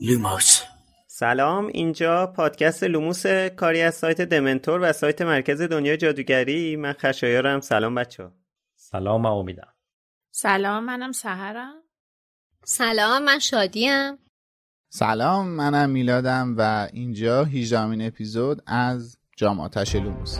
لوموس. سلام اینجا پادکست لوموس کاری از سایت دمنتور و سایت مرکز دنیای جادوگری. من خشایارم. سلام بچه‌ها سلام من امیدم. سلام منم سحرم. سلام من شادیم. سلام منم میلادم و اینجا 18 اپیزود از جام آتش لوموس.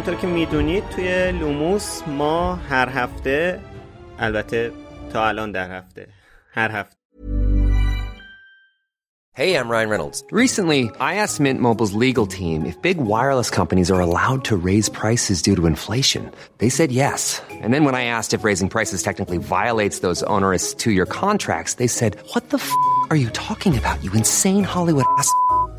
خب همونطور که میدونید توی لوموس ما هر هفته البته تا الان در هفته هر هفته Hey, I'm Ryan Reynolds. Recently, I asked Mint Mobile's legal team if big wireless companies are allowed to raise prices due to inflation. They said yes. And then when I asked if raising prices technically violates those onerous two year contracts, they said, What the f are you talking about, you insane Hollywood ass?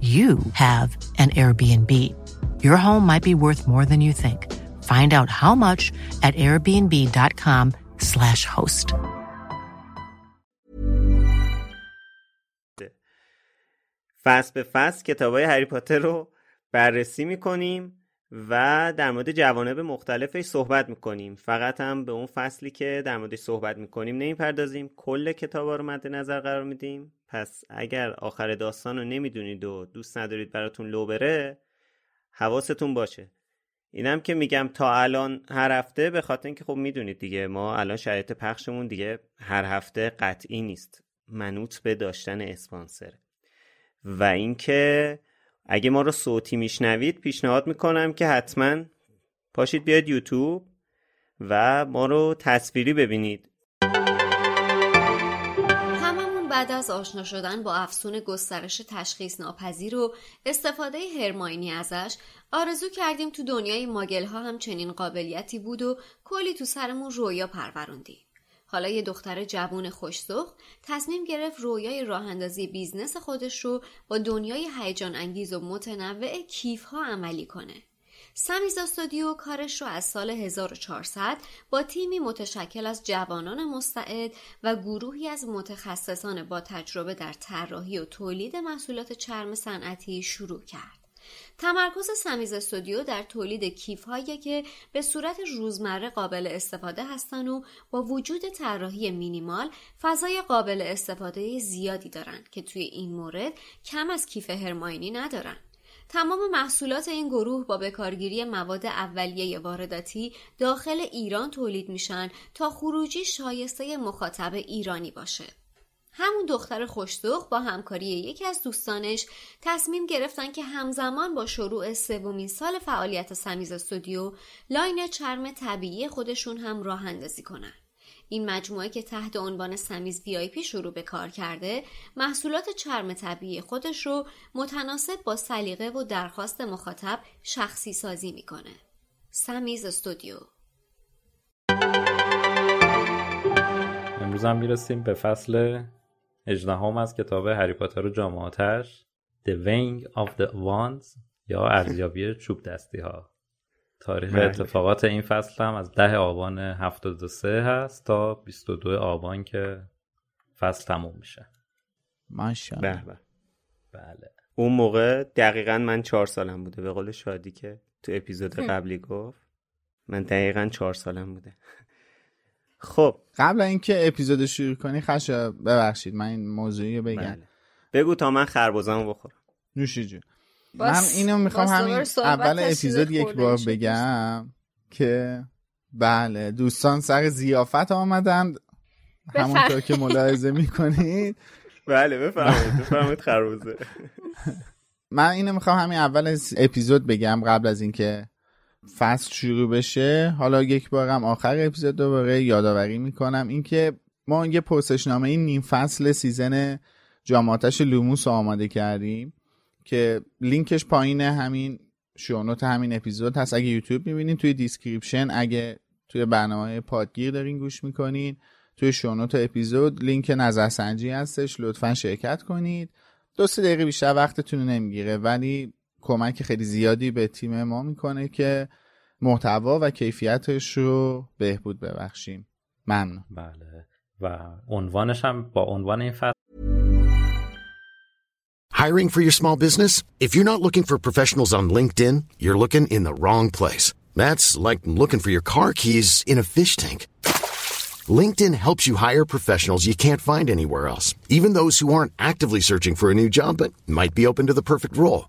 you have an Airbnb. Your home might be worth more than you think. Find out how much at airbnb.com/slash host. فصل به فصل کتاب های هری پاتر رو بررسی می‌کنیم و در مورد جوانب مختلفش صحبت می‌کنیم. فقط هم به اون فصلی که در موردش صحبت می‌کنیم نمی‌پردازیم. کل کتاب رو مد نظر قرار میدیم. پس اگر آخر داستان رو نمی‌دونید و دوست ندارید براتون لو بره حواستون باشه. اینم که میگم تا الان هر هفته به خاطر اینکه خب می‌دونید دیگه ما الان شرایط پخشمون دیگه هر هفته قطعی نیست. منوط به داشتن اسپانسر. و اینکه اگه ما رو صوتی میشنوید پیشنهاد می‌کنم که حتما پاشید بیاید یوتیوب و ما رو تصویری ببینید. بعد از آشنا شدن با افسون گسترش تشخیص ناپذیر و استفاده هرماینی ازش آرزو کردیم تو دنیای ماگل ها هم چنین قابلیتی بود و کلی تو سرمون رویا پروروندیم. حالا یه دختر جوون خوشسخ تصمیم گرفت رویای راه اندازی business خودش رو با دنیای هیجان انگیز و متنوع کیف ها عملی کنه. سمیز استودیو کارش رو از سال 1400 با تیمی متشکل از جوانان مستعد و گروهی از متخصصان با تجربه در طراحی و تولید محصولات چرم صنعتی شروع کرد. تمرکز سمیز استودیو در تولید کیف هایی که به صورت روزمره قابل استفاده هستند و با وجود طراحی مینیمال فضای قابل استفاده زیادی دارند که توی این مورد کم از کیف هرماینی ندارند. تمام محصولات این گروه با بکارگیری مواد اولیه وارداتی داخل ایران تولید میشن تا خروجی شایسته مخاطب ایرانی باشه. همون دختر خوشدخ با همکاری یکی از دوستانش تصمیم گرفتن که همزمان با شروع سومین سال فعالیت سمیز استودیو line چرم طبیعی خودشون هم راه اندازی کنن. این مجموعه که تحت عنوان سمیز VIP شروع به کار کرده محصولات چرم طبیعی خودش رو متناسب با سلیقه و درخواست مخاطب شخصی سازی می‌کنه. سمیز استودیو امروز هم می‌رسیم به فصل 18 از کتاب هری پاتر و جام آتش The Weighing of the Wands یا ارزیابی چوب دستی ها تاریخ بله. اتفاقات این فصل هم از 10 آبان 73 هست تا 22 آبان که فصل تموم میشه. ماشاءالله. به به. بله. اون موقع دقیقا من چهار سالم بوده. به قول شادی که تو اپیزود قبلی گفت من دقیقا چهار سالم بوده. خب. قبل اینکه اپیزود شروع کنی خشا ببخشید من این موضوعی رو بگم. بله. بگو تا من خربزمو بخورم. نوشی جون. من اینو می‌خوام همین اول اپیزود یک بار بگم که بله دوستان سر زیافت آمدند همونطور که ملاحظه می‌کنید. بله بفرمایید بفرمایید خربزه من اینو می‌خوام همین اول از اپیزود بگم قبل از اینکه فصل شروع بشه. حالا یک بارم آخر اپیزود دوباره یادآوری می‌کنم. اینکه ما یه پرسشنامه این نیم فصل season جام آتش لوموس آماده کردیم که لینکش پایین همین show note همین اپیزود هست. اگه یوتیوب می‌بینین توی description اگه توی برنامه پادگیر دارین گوش می‌کنین توی show note اپیزود لینک نظرسنجی هستش. لطفا شرکت کنید. دو سه دقیقه بیشتر وقتتون نمی‌گیره ولی کمک خیلی زیادی به تیم ما می‌کنه که محتوا و کیفیتش رو بهبود ببخشیم ممنون بله و عنوانش هم با عنوان این فصل Hiring for your small business? If you're not looking for professionals on LinkedIn, you're looking in the wrong place. That's like looking for your car keys in a fish tank. LinkedIn helps you hire professionals you can't find anywhere else, even those who aren't actively searching for a new job but might be open to the perfect role.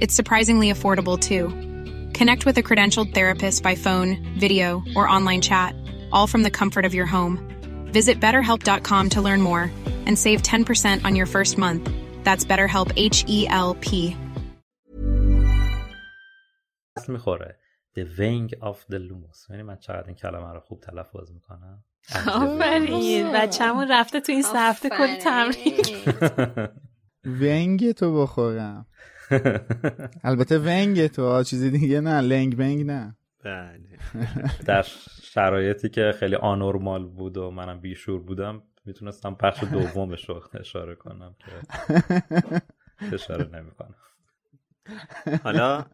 It's surprisingly affordable too. Connect with a credentialed therapist by phone, video, or online chat, all from the comfort of your home. Visit betterhelp.com to learn more and save 10% on your first month. That's BetterHelp H E L P. میخوره The Wing of the Lumos یعنی من چقدر این کلمه رو خوب تلفظ میکنم آفرین بچه‌مون رفته تو این سه هفته کلی تمرین ونگ تو بخورم البته ونگ تو چیزی دیگه نه. لنگ بنگ نه. بله. در شرایطی که خیلی آنورمال بود و منم بیشور بودم می‌تونستم بخش دومش رو اشاره کنم که اشاره نمی‌کنم. حالا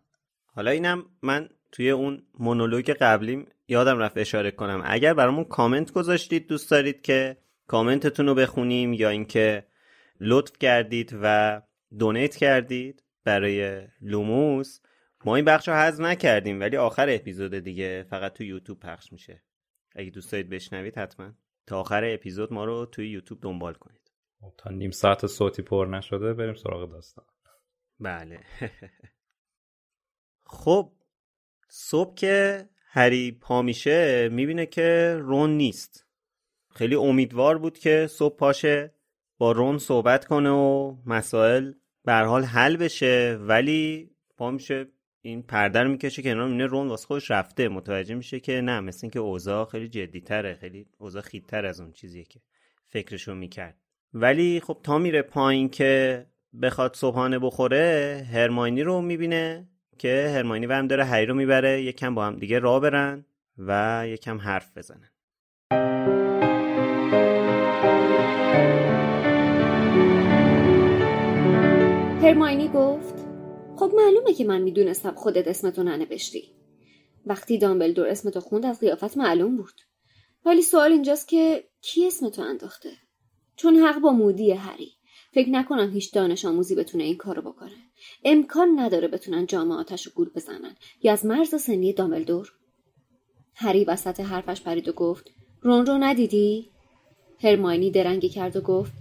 حالا اینم من توی اون مونولوگ قبلی یادم رفت اشاره کنم. اگر برامون کامنت گذاشتید دوست دارید که کامنتتون رو بخونیم یا اینکه لطف کردید و دونیت کردید برای لوموس ما این بخش رو حذف نکردیم ولی آخر اپیزود دیگه فقط تو یوتیوب پخش میشه. اگه دوست دارید بشنوید حتما. تا آخر اپیزود ما رو توی یوتیوب دنبال کنید. تا نیم ساعت صوتی پر نشده بریم سراغ داستان. بله. خب صبح که هری پا میشه می‌بینه که رون نیست. خیلی امیدوار بود که صبح پاشه با رون صحبت کنه و مسائل به حال حل بشه ولی پا میشه این پرده رو می‌کشه کنار می‌بینه رون واسه خودش رفته. متوجه میشه که نه مثل اینکه اوضاع خیلی جدیتره خیلی اوضاع خیتتر از اون چیزیه که فکرشو می‌کرد. ولی خب تا میره پایین که بخواد صبحانه بخوره هرماینی رو می‌بینه که هرماینی و هم داره هری رو می‌بره یکم با هم دیگه راه برن و یکم حرف بزنن. هرماینی گفت خب معلومه که من می‌دونستم خودت اسمتو ننوشتی. وقتی دامبلدور اسمتو خوند از قیافت معلوم بود. ولی سوال اینجاست که کی اسمتو انداخته؟ چون حق با مودی هری. فکر نکنم هیچ دانش آموزی بتونه این کارو بکنه. امکان نداره بتونن جامعاتش رو گول بزنن. یا از مرز سنی دامبلدور. هری وسط حرفش پرید و گفت رون رو ندیدی؟ هرماینی درنگی کرد و گفت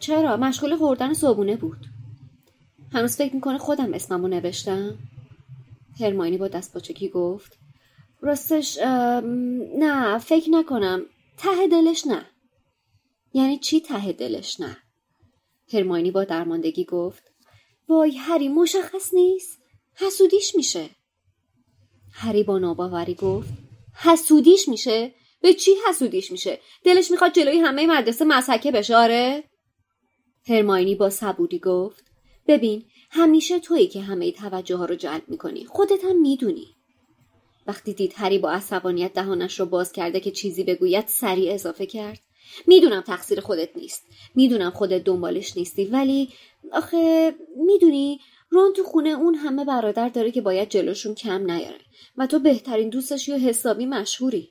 چرا؟ مشغول خوردن صبونه بود. هنوز فکر می‌کنه خودم اسممو نوشتم؟ هرماینی با دست باچکی گفت. راستش نه فکر نکنم. ته دلش نه. یعنی چی ته دلش نه؟ هرماینی با درماندگی گفت. وای هری مشخص نیست. حسودیش میشه. هری با ناباوری گفت. حسودیش میشه؟ به چی حسودیش میشه؟ دلش می‌خواد جلوی همه مدرسه مسحکه بشه آره؟ هرماینی با صبوری گفت. ببین همیشه تویی که همه توجه ها رو جلب می‌کنی. خودت هم می‌دونی. وقتی دید هری با عصبانیت دهانش رو باز کرده که چیزی بگوید سریع اضافه کرد. می‌دونم تقصیر خودت نیست. می‌دونم خودت دنبالش نیستی ولی آخه می‌دونی رون تو خونه اون همه برادر داره که باید جلوشون کم نیاره. و تو بهترین دوستش یا حسابی مشهوری.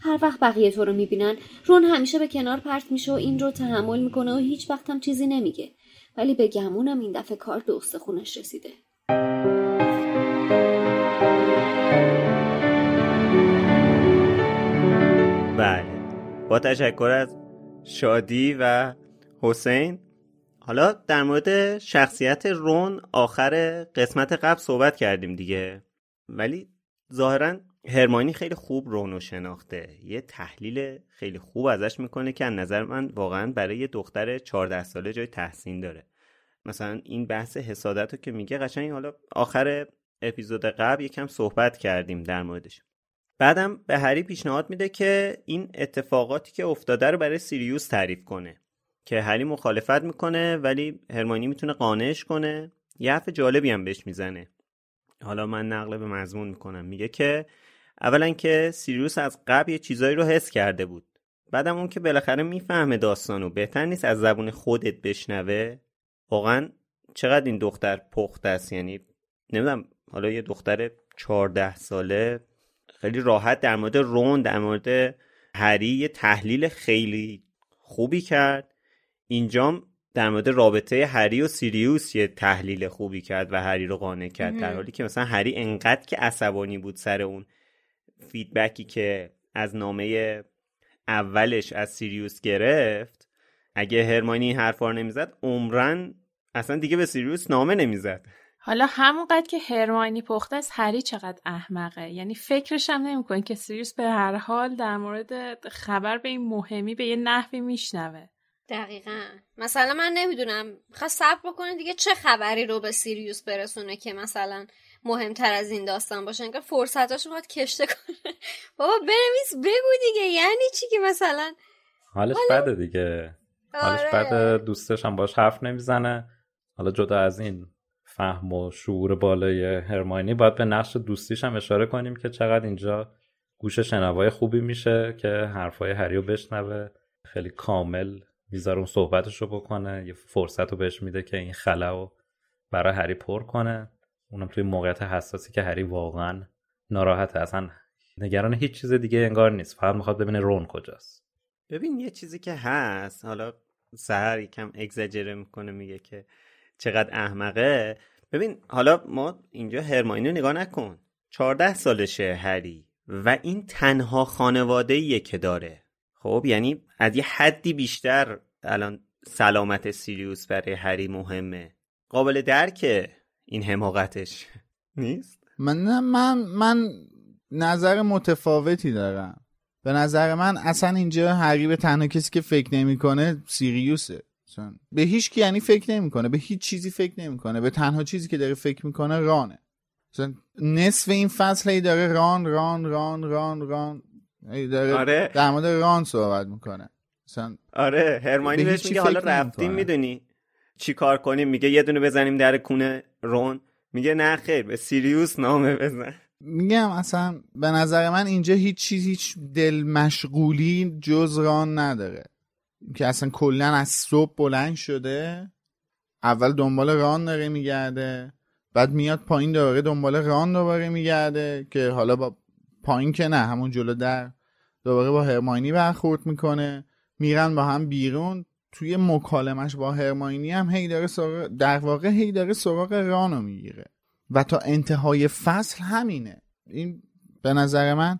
هر وقت بقیه تو رو می‌بینن رون همیشه به کنار پرت میشه و این رو تحمل می‌کنه و هیچ وقت هم چیزی نمیگه. ولی به گمونم این دفعه کار دوست خونش رسیده. بله. با تشکر از شادی و حسین. حالا در مورد شخصیت رون آخر قسمت قبل صحبت کردیم دیگه. ولی ظاهرا هرمانی خیلی خوب رونو شناخته. یه تحلیل خیلی خوب ازش می‌کنه که از نظر من واقعا برای یه دختر 14 ساله جای تحسین داره. مثلا این بحث حسادت رو که میگه قشنگ حالا آخر اپیزود قبل یکم صحبت کردیم در موردش. بعدم به هری پیشنهاد میده که این اتفاقاتی که افتاده رو برای سیریوس تعریف کنه که هری مخالفت می‌کنه ولی هرمانی می‌تونه قانعش کنه. یه حرف جالبی هم بهش می‌زنه. حالا من نقل به مضمون می‌کنم. میگه که اولا که سیریوس از قبل یه چیزایی رو حس کرده بود. بعدم اون که بالاخره می‌فهمه داستانو. بهتر نیست از زبون خودت بشنوه. واقعا چقدر این دختر پخت است؟ یعنی نمی‌دونم حالا یه دختر 14 ساله خیلی راحت در مورد رون در مورد هری یه تحلیل خیلی خوبی کرد. اینجام در مورد رابطه هری و سیریوس یه تحلیل خوبی کرد و هری رو قانع کرد. در حالی که مثلا هری انقدر که عصبانی بود سر اون feedback ی که از نامه اولش از سیریوس گرفت اگه هرماینی این حرفا رو نمی‌زد عمراً اصلا دیگه به سیریوس نامه نمی‌زد. حالا همونقدر که هرماینی پخته است هری چقدر احمقه. یعنی فکرش هم نمی‌کنه که سیریوس به هر حال در مورد خبر به این مهمی به یه نحوی میشنوه. دقیقا. مثلا من نمی‌دونم. خواست صبر بکنه دیگه چه خبری رو به سیریوس برسونه که مثلا مهمتر از این داستان باشه. انگار فرصتاش باید کشته کنه. بابا بنویس بگو دیگه. یعنی چی که مثلا؟ حالش بده دیگه. حالش آره. بده. دوستش هم باش حرف نمی‌زنه. حالا جدا از این فهم و شعور بالای هرماینی باید به نقش دوستیش هم اشاره کنیم که چقدر اینجا گوش شنوای خوبی میشه که حرفای هری رو بشنوه. خیلی کامل می‌ذاره اون صحبتش رو بکنه. یه فرصت رو بهش میده که این خلا رو برای هری پر کنه. اونم توی موقعیت حساسی که هری واقعا ناراحته. اصلا نگران هیچ چیز دیگه انگار نیست. فقط می‌خواد ببینه رون کجاست. ببین یه چیزی که هست. حالا سهر یکم اگزاجره می‌کنه میگه که چقدر احمقه. ببین حالا ما اینجا هرماینی رو نگاه نکن. 14 سالشه هری و این تنها خانواده ایه که داره. خب یعنی از یه حدی بیشتر الان سلامت سیریوس برای هری مهمه. قابل درکه. این حماقتش. نیست؟ من نه من من نظر متفاوتی دارم. به نظر من اصلا اینجا هری به تنها کسی که فکر نمی‌کنه سیریوسه. مثلا به هیچ کی یعنی فکر نمی‌کنه به هیچ چیزی فکر نمی‌کنه. به تنها چیزی که داره فکر می‌کنه رانه. مثلا نصف این فصل هی داره ران ران ران ران ران. هی داره آره. در مورد ران صحبت می‌کنه. مثلا آره هرماینی به بهش میگه حالا رفتیم. می‌دونی چی کار کنیم میگه یه دونه بزنیم در کونه. رون میگه نه خیر به سیریوس نامه بزن. میگم اصلا به نظر من اینجا هیچ چیز هیچ دل مشغولی جز ران نداره. که اصلا کلا از صبح بلند شده اول دنبال ران داره میگرده بعد میاد پایین دوباره دنبال ران دوباره میگرده که حالا با پایین که نه همون جلو در دوباره با هرماینی برخورد می‌کنه میرن با هم بیرون. توی مکالمش با هرماینی هم هی داره سراغ در واقع هی داره سراغ رانو می‌گیره. و تا انتهای فصل همینه. این به نظر من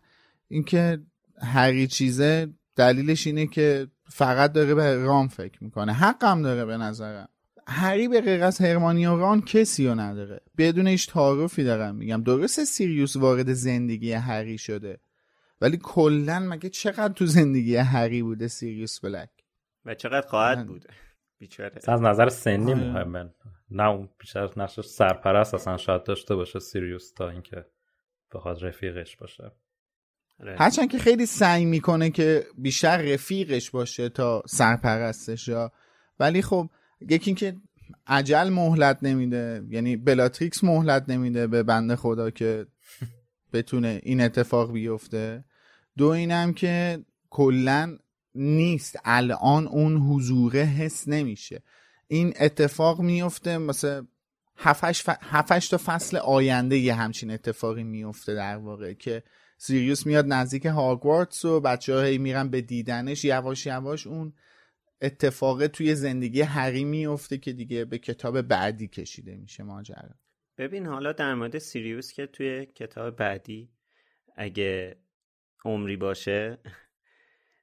اینکه هری چیزه دلیلش اینه که فقط داره به رام فکر می‌کنه. حقم داره به نظرم. هری به غیر از هرمانی و ران کسی رو نداره. بدون هیچ تعارفی دارم میگم. درسته سیریوس وارد زندگی هری شده. ولی کلا مگه چقدر تو زندگی هری بوده سیریوس بلک؟ و چقدر خواهد بود؟ بیچاره. از نظر سنی مهمه نه اون بیشتر نقش سرپرست اصلا شاید داشته باشه سیریوس تا اینکه بخواد رفیقش باشه. هرچند که خیلی سعی می‌کنه که بیشتر رفیقش باشه تا سرپرستش یا ولی خب یکی اینکه اجل مهلت نمیده یعنی بلاتریکس مهلت نمیده به بنده خدا که بتونه این اتفاق بیفته. دو اینم که کلا نیست. الان اون حضوره حس نمیشه. این اتفاق میفته مثلا هفتش تا فصل آینده یه همچین اتفاقی میفته در واقع که سیریوس میاد نزدیک هاگوارتس و بچه هایی میرن به دیدنش یواش یواش اون اتفاق توی زندگی هری میفته که دیگه به کتاب بعدی کشیده میشه ماجرا. ببین حالا در مورد سیریوس که توی کتاب بعدی اگه عمری باشه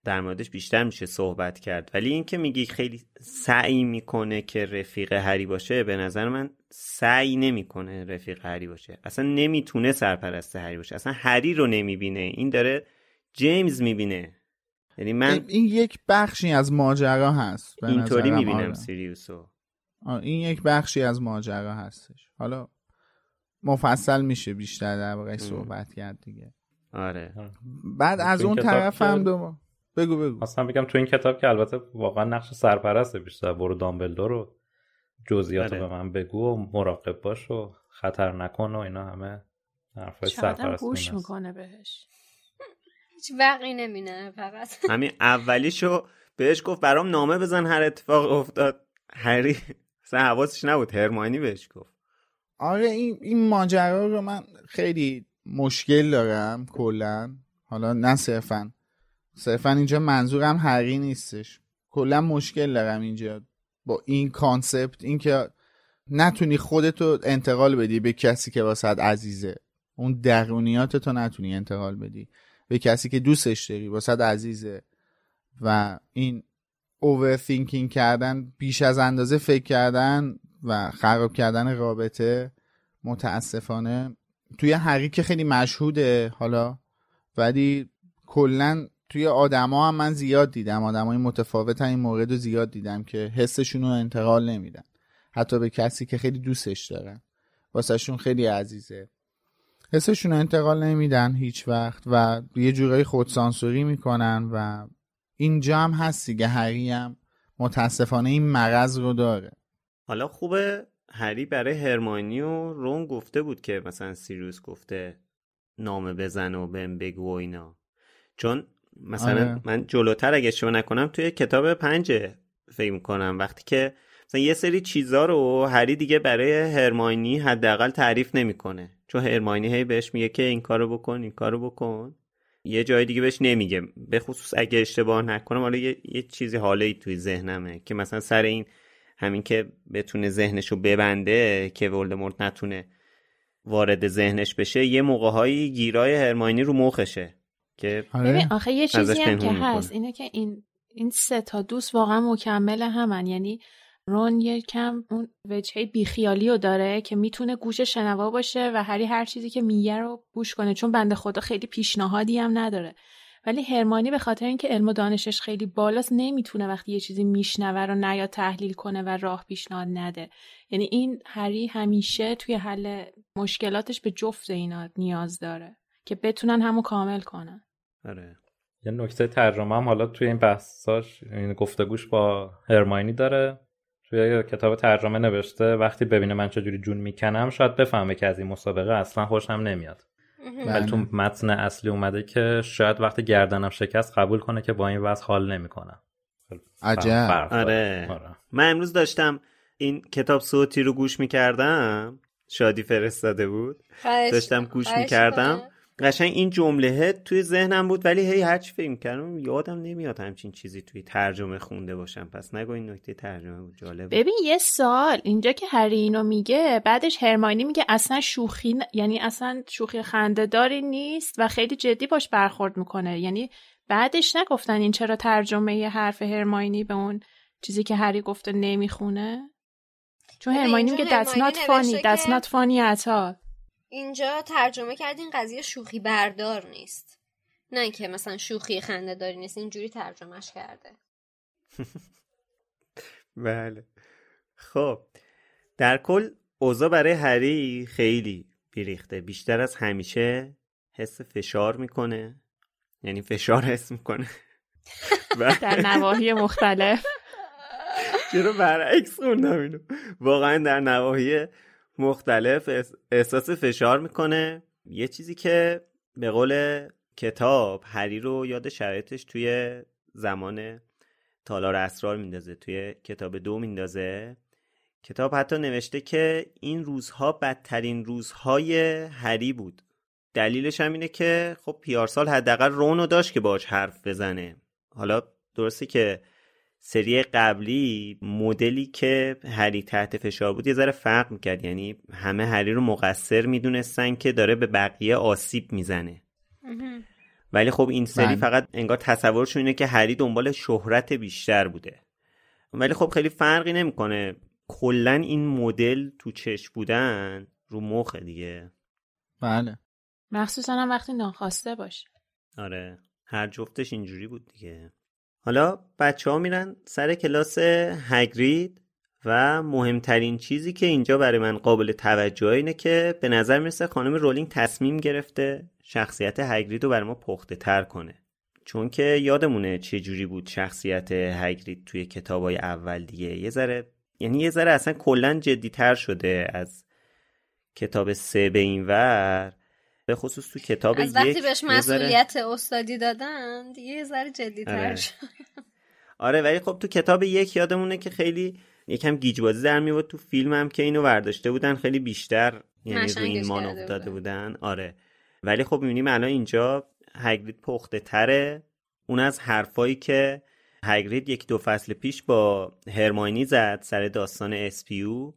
در موردش بیشتر میشه صحبت کرد. ولی اینکه میگی خیلی سعی می‌کنه که رفیق هری باشه به نظر من سعی نمی‌کنه رفیق هری باشه. اصلا نمی‌تونه سرپرست هری باشه. اصلا هری رو نمی‌بینه. این داره جیمز می‌بینه. یعنی من این یک بخشی از ماجرا هست. اینطوری می‌بینم آره. سیریوسو. این یک بخشی از ماجرا هستش. حالا مفصل میشه بیشتر در واقع صحبت کرد دیگه. آره. بعد از اون طرف هم دو بگو بگو. اصلا بگم تو این کتاب که البته واقعا نقش سرپرسته بیشتر. برو دامبلدور رو جزئیات آره. به من بگو و مراقب باش و خطر نکن و اینا همه حرفای سرپرست گوش می‌کنه بهش. هیچ وقعی نمینه فقط. همین اولیشو بهش گفت برام نامه بزن هر اتفاق افتاد. هری اصلا حواسش نبود هرمانی بهش گفت. آره این این ماجرا رو من خیلی مشکل دارم کلا. حالا نه صرفا. صرفا اینجا منظورم هری نیستش. کلا مشکل دارم اینجا. با این کانسپت اینکه نتونی خودتو انتقال بدی به کسی که واسه عزیزه. اون درونیات تو نتونی انتقال بدی. به کسی که دوستش داری واسه عزیزه. و این اوورثینکینگ کردن بیش از اندازه فکر کردن و خراب کردن رابطه متاسفانه توی هری که خیلی مشهوده حالا. ولی کلا توی آدما هم من زیاد دیدم. آدمای متفاوت این مورد رو زیاد دیدم که حسشون رو انتقال نمیدن. حتی به کسی که خیلی دوستش دارن. واسهشون خیلی عزیزه. حسشون رو انتقال نمیدن هیچ وقت و یه جورایی خودسانسوری می‌کنن و اینجا هم هست دیگه. هری هم متاسفانه این مرض رو داره. حالا خوبه هری برای هرمانی و رون گفته بود که مثلا سیروس گفته نامه بزن و بهم بگو اینا. چون مثلا آره. من جلوتر اگه اشتباه نکنم توی کتاب پنج فکر می‌کنم. وقتی که مثلا یه سری چیزا رو هری دیگه برای هرماینی حداقل تعریف نمی‌کنه. چون هرماینی هی بهش میگه که این کارو بکن این کارو بکن. یه جای دیگه بهش نمیگه. به خصوص اگه اشتباه نکنم حالا یه, یه چیزی حاله ای توی ذهنمه که مثلا سر این همین که بتونه ذهنشو ببنده که ولدمورت نتونه وارد ذهنش بشه یه موقع گیرای هرماینی رو مخشه. که آره. آخه یه چیزی هم که هست اینه که این این سه تا دوست واقعا مکمل همن. یعنی رون یه کم اون وجهه بیخیالی رو داره که می‌تونه گوش شنوا باشه و هری هر چیزی که میگه رو گوش کنه چون بنده خدا خیلی پیشنهادی هم نداره. ولی هرمانی به خاطر اینکه علم و دانشش خیلی بالاست نمی‌تونه وقتی یه چیزی میشنوه رو نیا تحلیل کنه و راه پیشنهاد نده. یعنی این هری همیشه توی حل مشکلاتش به جفت اینا نیاز داره که بتونن همو کامل کنن. آره. یه نکته ترجمه هم حالا توی این بحثاش این گفتگوش با هرماینی داره. توی کتاب ترجمه نوشته وقتی ببینه من چجوری جون می‌کنم شاید بفهمه که از این مسابقه اصلا خوشم نمیاد. ولی تو بله. متن اصلی اومده که شاید وقتی گردنم شکست قبول کنه که با این وضع حال نمی‌کنم. عجب. آره. آره. من امروز داشتم این کتاب صوتی رو گوش می‌کردم. شادی فرستاده بود. داشتم گوش می‌کردم. قشنگ این جمله توی ذهنم بود ولی هی هرچی فکر کردم یادم نمیاد همچین چیزی توی ترجمه خونده باشم. پس نگو این نکته ترجمه بود جالب ببین یه سال اینجا که هری اینو میگه بعدش هرماینی میگه اصلا شوخی یعنی اصلا شوخی خنده داری نیست و خیلی جدی باش برخورد می‌کنه. یعنی بعدش نگفتن این چرا ترجمه یه حرف هرماینی به اون چیزی که هری گفته نمی‌خونه؟ چون هرماینی میگه that's not funny that's not funny at all. اینجا ترجمه کردین قضیه شوخی بردار نیست. نه که مثلا شوخی خنده داری نیست اینجوری ترجمهش کرده. بله. خب. در کل اوضاع برای هری خیلی بیریخته. بیشتر از همیشه حس فشار می‌کنه. یعنی فشار حس می‌کنه. در نواحی مختلف. چرا برعکس خوندم اینو؟ واقعا در نواحی مختلف احساس فشار می‌کنه. یه چیزی که به قول کتاب هری رو یاد شرایطش توی زمان تالار اسرار میندازه توی کتاب دو میندازه. کتاب حتی نوشته که این روزها بدترین روزهای هری بود. دلیلش هم اینه که خب پیارسال حداقل رونو داشت که باش حرف بزنه. حالا درسته که سری قبلی مدلی که هری تحت فشار بود یه ذره فرق می‌کرد. یعنی همه هری رو مقصر می‌دونستن که داره به بقیه آسیب می‌زنه. ولی خب این سری بله. فقط انگار تصورشون اینه که هری دنبال شهرت بیشتر بوده. ولی خب خیلی فرقی نمی‌کنه. کلا این مدل تو چش بودن رو مخ دیگه. بله. مخصوصا هم وقتی ناخواسته باشه. آره. هر جفتش اینجوری بود دیگه. حالا بچه ها میرن سر کلاس هگرید و مهمترین چیزی که اینجا برای من قابل توجه اینه که به نظر می‌رسه خانم رولینگ تصمیم گرفته شخصیت هگرید رو برای ما پخته تر کنه. چون که یادمونه چه جوری بود شخصیت هگرید توی کتابای اول دیگه. یه ذره یعنی یه ذره اصلا کلا تر شده از کتاب سه به این ور. به خصوص تو کتاب از وقتی بهش مسئولیت استادی دادن دیگه یه ذره جدیتر آره. شد. آره ولی خب تو کتاب یک یادمونه که خیلی یکم گیجبازی در میاد تو فیلم هم که اینو ورداشته بودن خیلی بیشتر یعنی رو این مان افتاده بودن. آره. ولی خب می‌بینیم الان اینجا هگرید پخته تره. اون از حرفایی که هگرید یک دو فصل پیش با هرماینی زد سر داستان اسپیو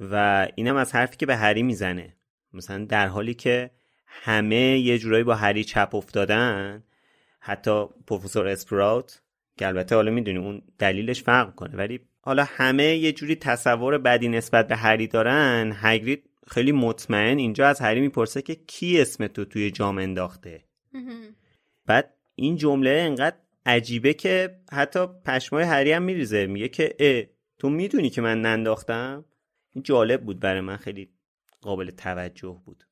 و اینم از حرفی که به هری می‌زنه. مثلا در حالی که همه یه جورایی با هری چپ افتادن. حتی پروفسور اسپراوت که البته حالا می‌دونی اون دلیلش فرق کنه ولی حالا همه یه جوری تصور بدی نسبت به هری دارن. هگرید خیلی مطمئن اینجا از هری می‌پرسه که کی اسم تو توی جام انداخته. بعد این جمله انقدر عجیبه که حتی پشمای هری هم میریزه میگه که اه تو می‌دونی که من ننداختم؟ این جالب بود برای من خیلی قابل توجه بود.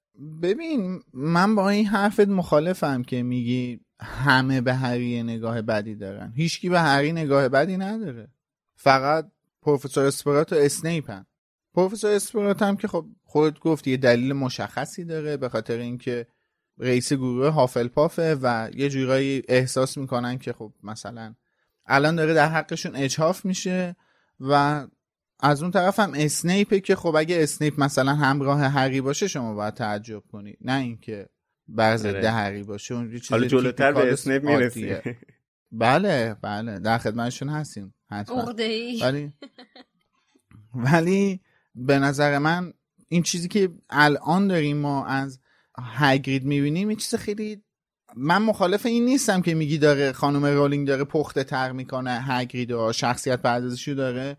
ببین من با این حرفت مخالفم که میگی همه به هری نگاه بدی دارن. هیچکی به هری نگاه بدی نداره. فقط پروفسور اسپرات و اسنیپن. پروفسور اسپرات هم که خب خود گفت یه دلیل مشخصی داره به خاطر اینکه رئیس گروه هافلپافه و یه جورایی احساس می‌کنن که خب مثلا الان داره در حقشون اجهاف میشه و از اون طرف هم اسنیپه که خب اگه اسنیپ مثلا همراه هری باشه شما باید تعجب کنید. نه اینکه بر ضد آره. هری باشه. اون چیز حالا جلوتر به اسنیپ می‌رسی بله بله. در خدمتشون هستیم. حتما. ولی ولی به نظر من این چیزی که الان داریم ما از هگرید می‌بینیم این چیز خیلی من مخالف این نیستم که میگی داره خانم رولینگ داره پخته تر می‌کنه هگرید و شخصیت پردازشی داره.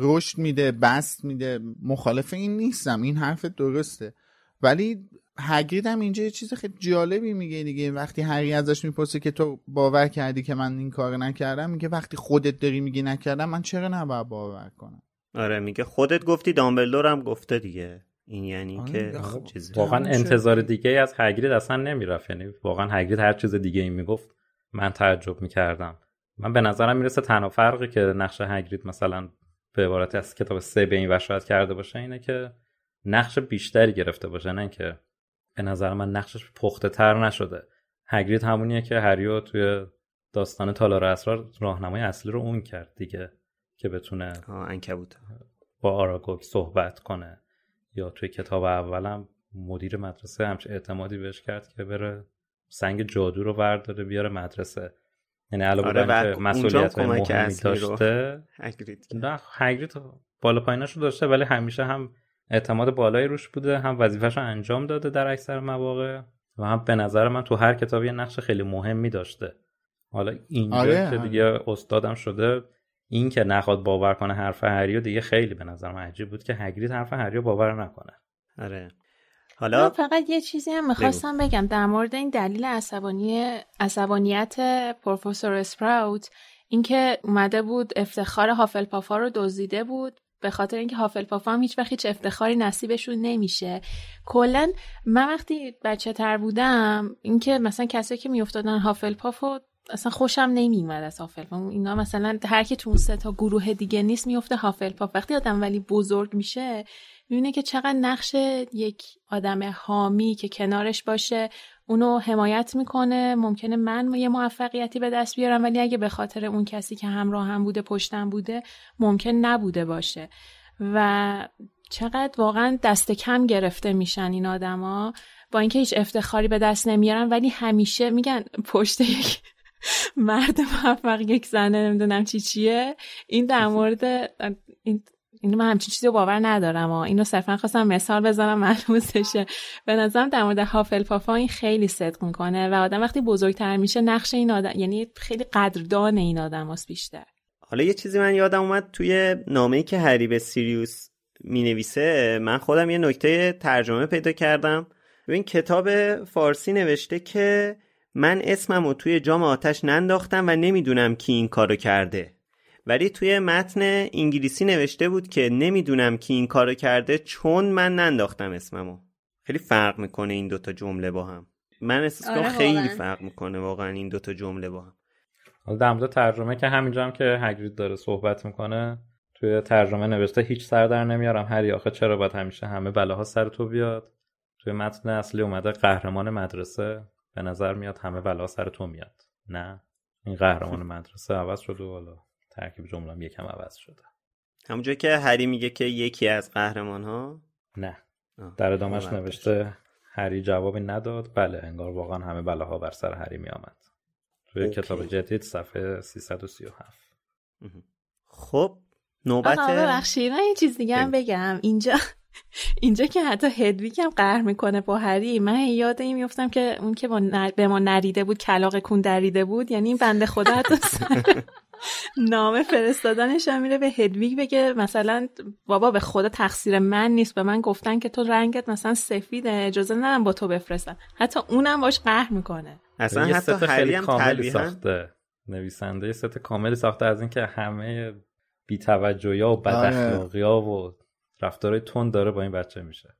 رشد میده بست میده. مخالف این نیستم. این حرف درسته. ولی هگرید هم اینجا یه چیز خیلی جالبی میگه دیگه. وقتی هری ازش می‌پرسه که تو باور کردی که من این کار نکردم میگه وقتی خودت داری میگی نکردم من چرا نباید باور کنم؟ آره میگه خودت گفتی دامبلدور هم گفته دیگه. این یعنی آره که واقعا انتظار دیگه از هگرید اصلا نمی‌رفت. یعنی واقعا هگرید هر چیز دیگه ای می‌گفت من تعجب می‌کردم. من به نظرم می‌رسه تنها فرقی که نقش هگرید مثلا به عبارت از کتاب سه به این وشایت کرده باشه اینه که نقش بیشتری گرفته باشه نه که به نظر من نقشش پخته تر نشده. هگرید همونیه که هریو توی داستان تالار اسرار راهنمای اصلی رو اون کرد دیگه که بتونه انکبوت با آراگوک صحبت کنه. یا توی کتاب اولم مدیر مدرسه همچه اعتمادی بهش کرد که بره سنگ جادو رو ورداره بیاره مدرسه. یعنی علاوه آره بر مسئولیت مهمی داشته نه هگرید بالا پاییناشو داشته ولی همیشه هم اعتماد بالایی روش بوده هم وظیفهش انجام داده در اکثر مواقع و هم به نظر من تو هر کتابی نقش خیلی مهمی داشته. حالا اینجا آره. که دیگه استادم شده این که نخواد باور کنه حرف هری و دیگه خیلی به نظر عجیب بود که هگرید حرف هری باور نکنه. آره. حالا فقط یه چیزی هم می‌خواستم بگم. در مورد این دلیل عصبانی عصبانیت پروفسور اسپراوت اینکه اومده بود افتخار هافلپافا رو دزدیده بود. به خاطر اینکه هافلپافا هم هیچ وقت هیچ افتخاری نصیبشون نمیشه. کلا من وقتی بچه تر بودم اینکه مثلا کسایی که میافتادن هافلپافو اصلا خوشم نمیومد از هافلپاف. اینا مثلا هر کی تو اون سه تا گروه دیگه نیست میفته هافلپاف. وقتی آدم ولی بزرگ میشه می‌بینه که چقدر نقش یک آدم حامی که کنارش باشه اونو حمایت می‌کنه. ممکنه من یه موفقیتی به دست بیارم ولی اگه به خاطر اون کسی که همراه هم بوده پشتم بوده ممکن نبوده باشه. و چقدر واقعا دست کم گرفته میشن این آدما. با اینکه هیچ افتخاری به دست نمیارن ولی همیشه میگن پشت یک مرد موفق یک زنه نمی‌دونم چی چیه. این در مورد این اینو من همچین چیزی باور ندارم و اینو صرفا خواستم مثال بزنم معلوم بشه. به نظرم در مورد پافا این خیلی صدق می‌کنه و آدم وقتی بزرگتر میشه نقش این آدم یعنی خیلی قدردان این آدم هست بیشتر. حالا یه چیزی من یادم اومد توی نامه‌ای که هری به سیریوس می‌نویسه من خودم یه نکته ترجمه پیدا کردم. این کتاب فارسی نوشته که من اسمم رو توی جام آتش ننداختم و نمی‌دونم کی این کارو کرده. ولی توی متن انگلیسی نوشته بود که نمی‌دونم کی این کارو کرده چون من ننداختم اسممو. خیلی فرق می‌کنه این دوتا جمله با هم. من احساس آره خیلی فرق می‌کنه واقعا این دوتا جمله با هم. حالا در مورد ترجمه که همینجا هم که هگرید داره صحبت می‌کنه توی ترجمه نوشته هیچ سر در نمیارم هری آخه چرا باید همیشه همه بلاها سر تو بیاد؟ توی متن اصلی اومده قهرمان مدرسه به نظر میاد همه بلا سر تو میاد. نه این قهرمان مدرسه عوض شده و حالا ترکیب جمله یکم عوض شده. همونجا که هری میگه که یکی از قهرمان ها نه در ادامهش نوشته هری جوابی نداد. بله انگار واقعا همه بلاها بر سر هری می آمد توی کتاب جدید صفحه 337 خب نوبت ببخشید من یه چیز دیگه هم بگم. اینجا اینجا که حتی هدویگ هم قهر می‌کنه با هری من یاد این میفتم که اون که با به ما نریده بود کلاق کون دریده بود یعنی این بنده خدا حتی نامه فرستادنش هم میره به هدویگ بگه مثلا بابا به خدا تقصیر من نیست. به من گفتن که تو رنگت مثلا سفیده. اجازه ندم با تو بفرستن حتی اونم باش قهر می‌کنه. اصلا حتی هری هم کاملی ساخته. نویسنده ست کاملی ساخته از اینکه همه بیتوجهی ها و بد ها و رفتارهای تند داره با این بچه میشه.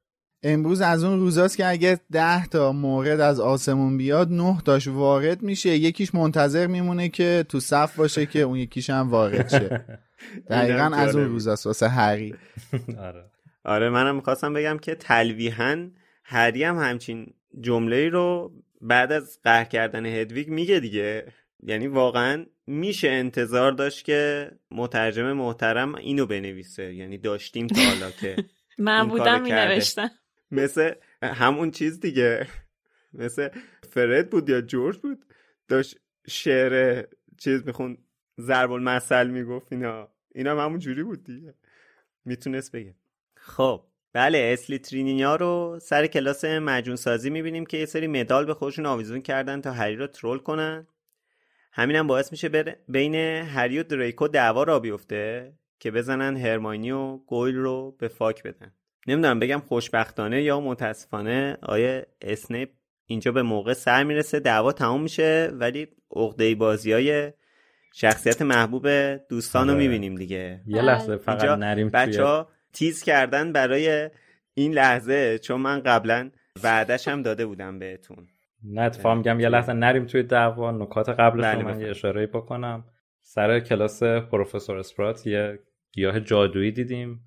امروز از اون روزاست که اگه ده تا مورد از آسمون بیاد نه تاش وارد میشه. یکیش منتظر میمونه که تو صف باشه که اون یکیش هم وارد شه. دقیقا از اون روزاست واسه هری. آره. آره منم می‌خواستم بگم که تلویحا هری هم همچین جمله رو بعد از قهر کردن هدویگ میگه دیگه. یعنی واقعا میشه انتظار داشت که مترجم محترم اینو بنویسه. یعنی داشتیم تا حالا که من بودم می نوشتم مثل همون چیز دیگه. مثل فرد بود یا جورج بود داشت شعر چیز میخون ضرب المثل می‌گفت اینا. اینا هم همون جوری بود دیگه. می‌تونست بگه. خب بله اسلیترینیا رو سر کلاس مجون سازی می‌بینیم که یه سری مدال به خودشون آویزون کردن تا هری رو ترول کنن. همینم باعث میشه بین هری و دریکو دعوا را بیفته که بزنن هرماینی و گویل رو به فاک بدن. نمی‌دونم بگم خوشبختانه یا متاسفانه آیه اسنیپ اینجا به موقع سر می‌رسه دعوا تموم میشه ولی عقده بازی های شخصیت محبوب دوستان رو آره. می‌بینیم دیگه. یه لحظه فقط نریم بچه ها تیز کردن برای این لحظه چون من قبلا وعدش هم داده بودم بهتون. نه اتفاق میگم یه لحظه نریم توی دعوا نکات قبلش رو بله، من یه اشاره بکنم. سر کلاس پروفسور اسپرات یه گیاه جادویی دیدیم.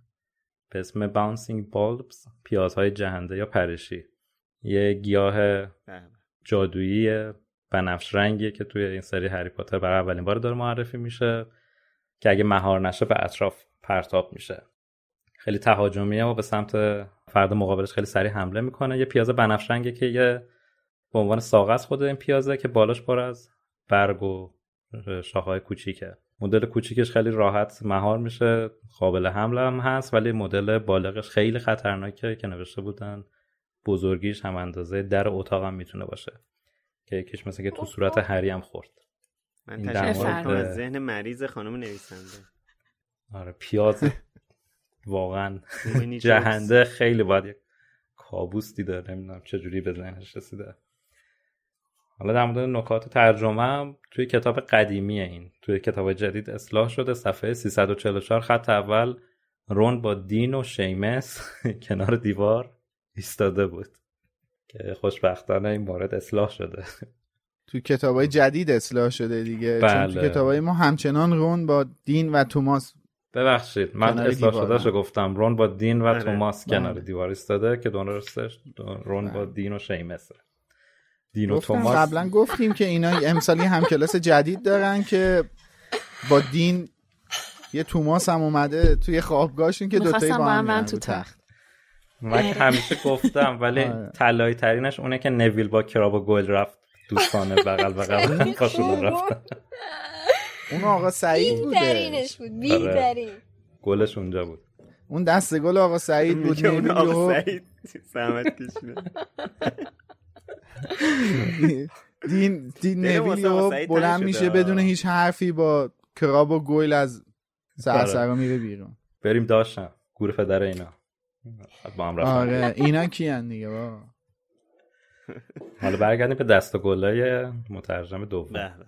به اسم باونسینگ بالبز پیازهای جهنده یا پرشی. یه گیاه بله. جادویی بنفش رنگیه که توی این سری هری پاتر برای اولین بار داره معرفی میشه که اگه مهار نشه به اطراف پرتاب میشه. خیلی تهاجمیه و به سمت فرد مقابلش خیلی سریع حمله می‌کنه. یه پیاز بنفش رنگه که یه به عنوان ساغز خود این پیازه که بالاش پر از برگ و شاخهای کوچیکه. مدل کوچیکش خیلی راحت مهار میشه قابل حمل هم هست ولی مدل بالغش خیلی خطرناکه که نوشته بودن. بزرگیش هم اندازه در اتاق هم می‌تونه باشه که یکیش مثل که تو صورت هری هم خورد. من تشکر از ذهن مریض خانم نویسنده. آره پیاز. واقعا. جهنده خیلی باید یک کابوس دیده نمی‌دونم چجوری به ذهنش رسیده. حالا در مورد نکات ترجمه هم توی کتاب قدیمی این توی کتاب جدید اصلاح شده صفحه 344 خط اول رون با دین و شیمس کنار دیوار ایستاده بود که خوشبختانه این مورد اصلاح شده تو کتاب های جدید اصلاح شده دیگه بله. چون تو بله. کتاب های ما همچنان رون با دین و توماس ببخشید من اصلاح شده شو گفتم رون با دین و بله. توماس بله. کنار دیوار ایستاده که درستش رون با دین و شیمسه دین و توماس. قبلا گفتیم که اینا امسالی هم کلاس جدید دارن که با دین یه توماس هم اومده توی خوابگاهشون که دوتایی با هم تو تخت. من آره. همیشه گفتم ولی آره. طلایی ترینش اونه که نویل با کراب و گل رفت دوستانه بغل بغل پاشون رفت اون آقا سعید بوده. بیترینش بود بیترین گلش اونجا بود. اون دست گل آقا سعید بود اون آقا سعید سمت کشیده. دین دین نویل بلند میشه بدون هیچ حرفی با کراب و گویل از سرسرا میره بیرون. بریم داشتم. گور فدر اینا. با هم آره. اینا کیان دیگه با حالا برگردیم به دست گلای مترجم دوم.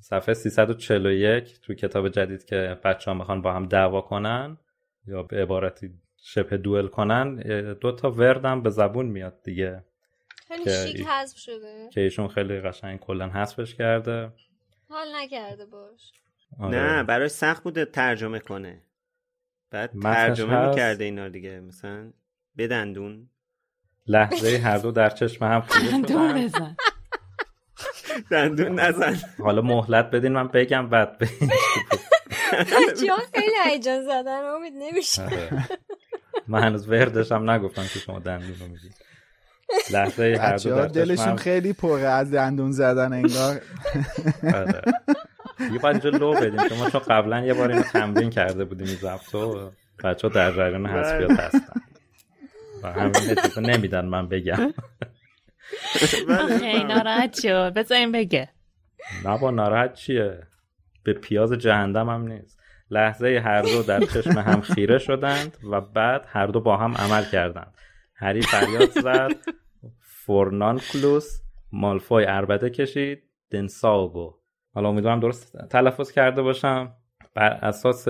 صفحه 341 تو کتاب جدید که بچه ها می‌خوان با هم دعوا کنن یا به عبارتی شبه دوئل کنن دو تا وردم به زبون میاد دیگه. خیلی شیک حذف شده. که ایشون خیلی قشنگ کلا حذفش کرده. حال نکرده باش. آره. نه برای سخت بوده ترجمه کنه. بعد ترجمه هست... می‌کرده اینا دیگه. مثلا بدندون لحظه هر دو در چشم هم دندون بزن. دندون نزن. حالا مهلت بدین من بگم بعد بگین. بچه ها خیلی هیجان زدن امید نمیشه. آره. من هنوز وردشم نگفتم که شما دندون رو میگید لحظه هر دو دلشون خیلی پره از دندون زدن انگار. آره. یه باید لو بدیم. که ما چون قبلا یه بار اینو تمرین کرده بودیم این ضبط و بچه ها در جریان حسفیات هستن. و همین اجازه نمیدن من بگم. خیلی ناراحت شد بذاریم بگه. نه با ناراحت چیه؟ به پیاز جهندم هم نیست. لحظه هر دو در چشم هم خیره شدند و بعد هر دو با هم عمل کردند. هری فریاد زد. فورنانکلوس مالفوی اربده کشید دنساگو حالا امیدوارم درست تلفظ کرده باشم. بر اساس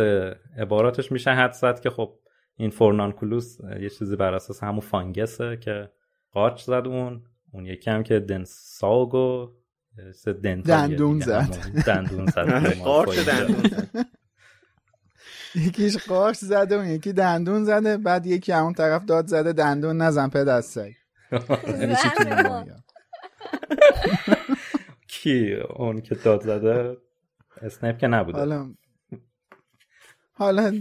عباراتش میشه حد زد که خب این فورنانکولوس یه چیزی بر اساس همون فانگسه که قاچ زد اون. اون یکی هم که دنساگو دندون زد. دندون زد. دندون یکیش قارچ زده اون یکی دندون زده بعد یکی همون طرف داد زده دندون نزن پد کی اون که داد زده؟ اسنیپ که نبوده. حالا حالا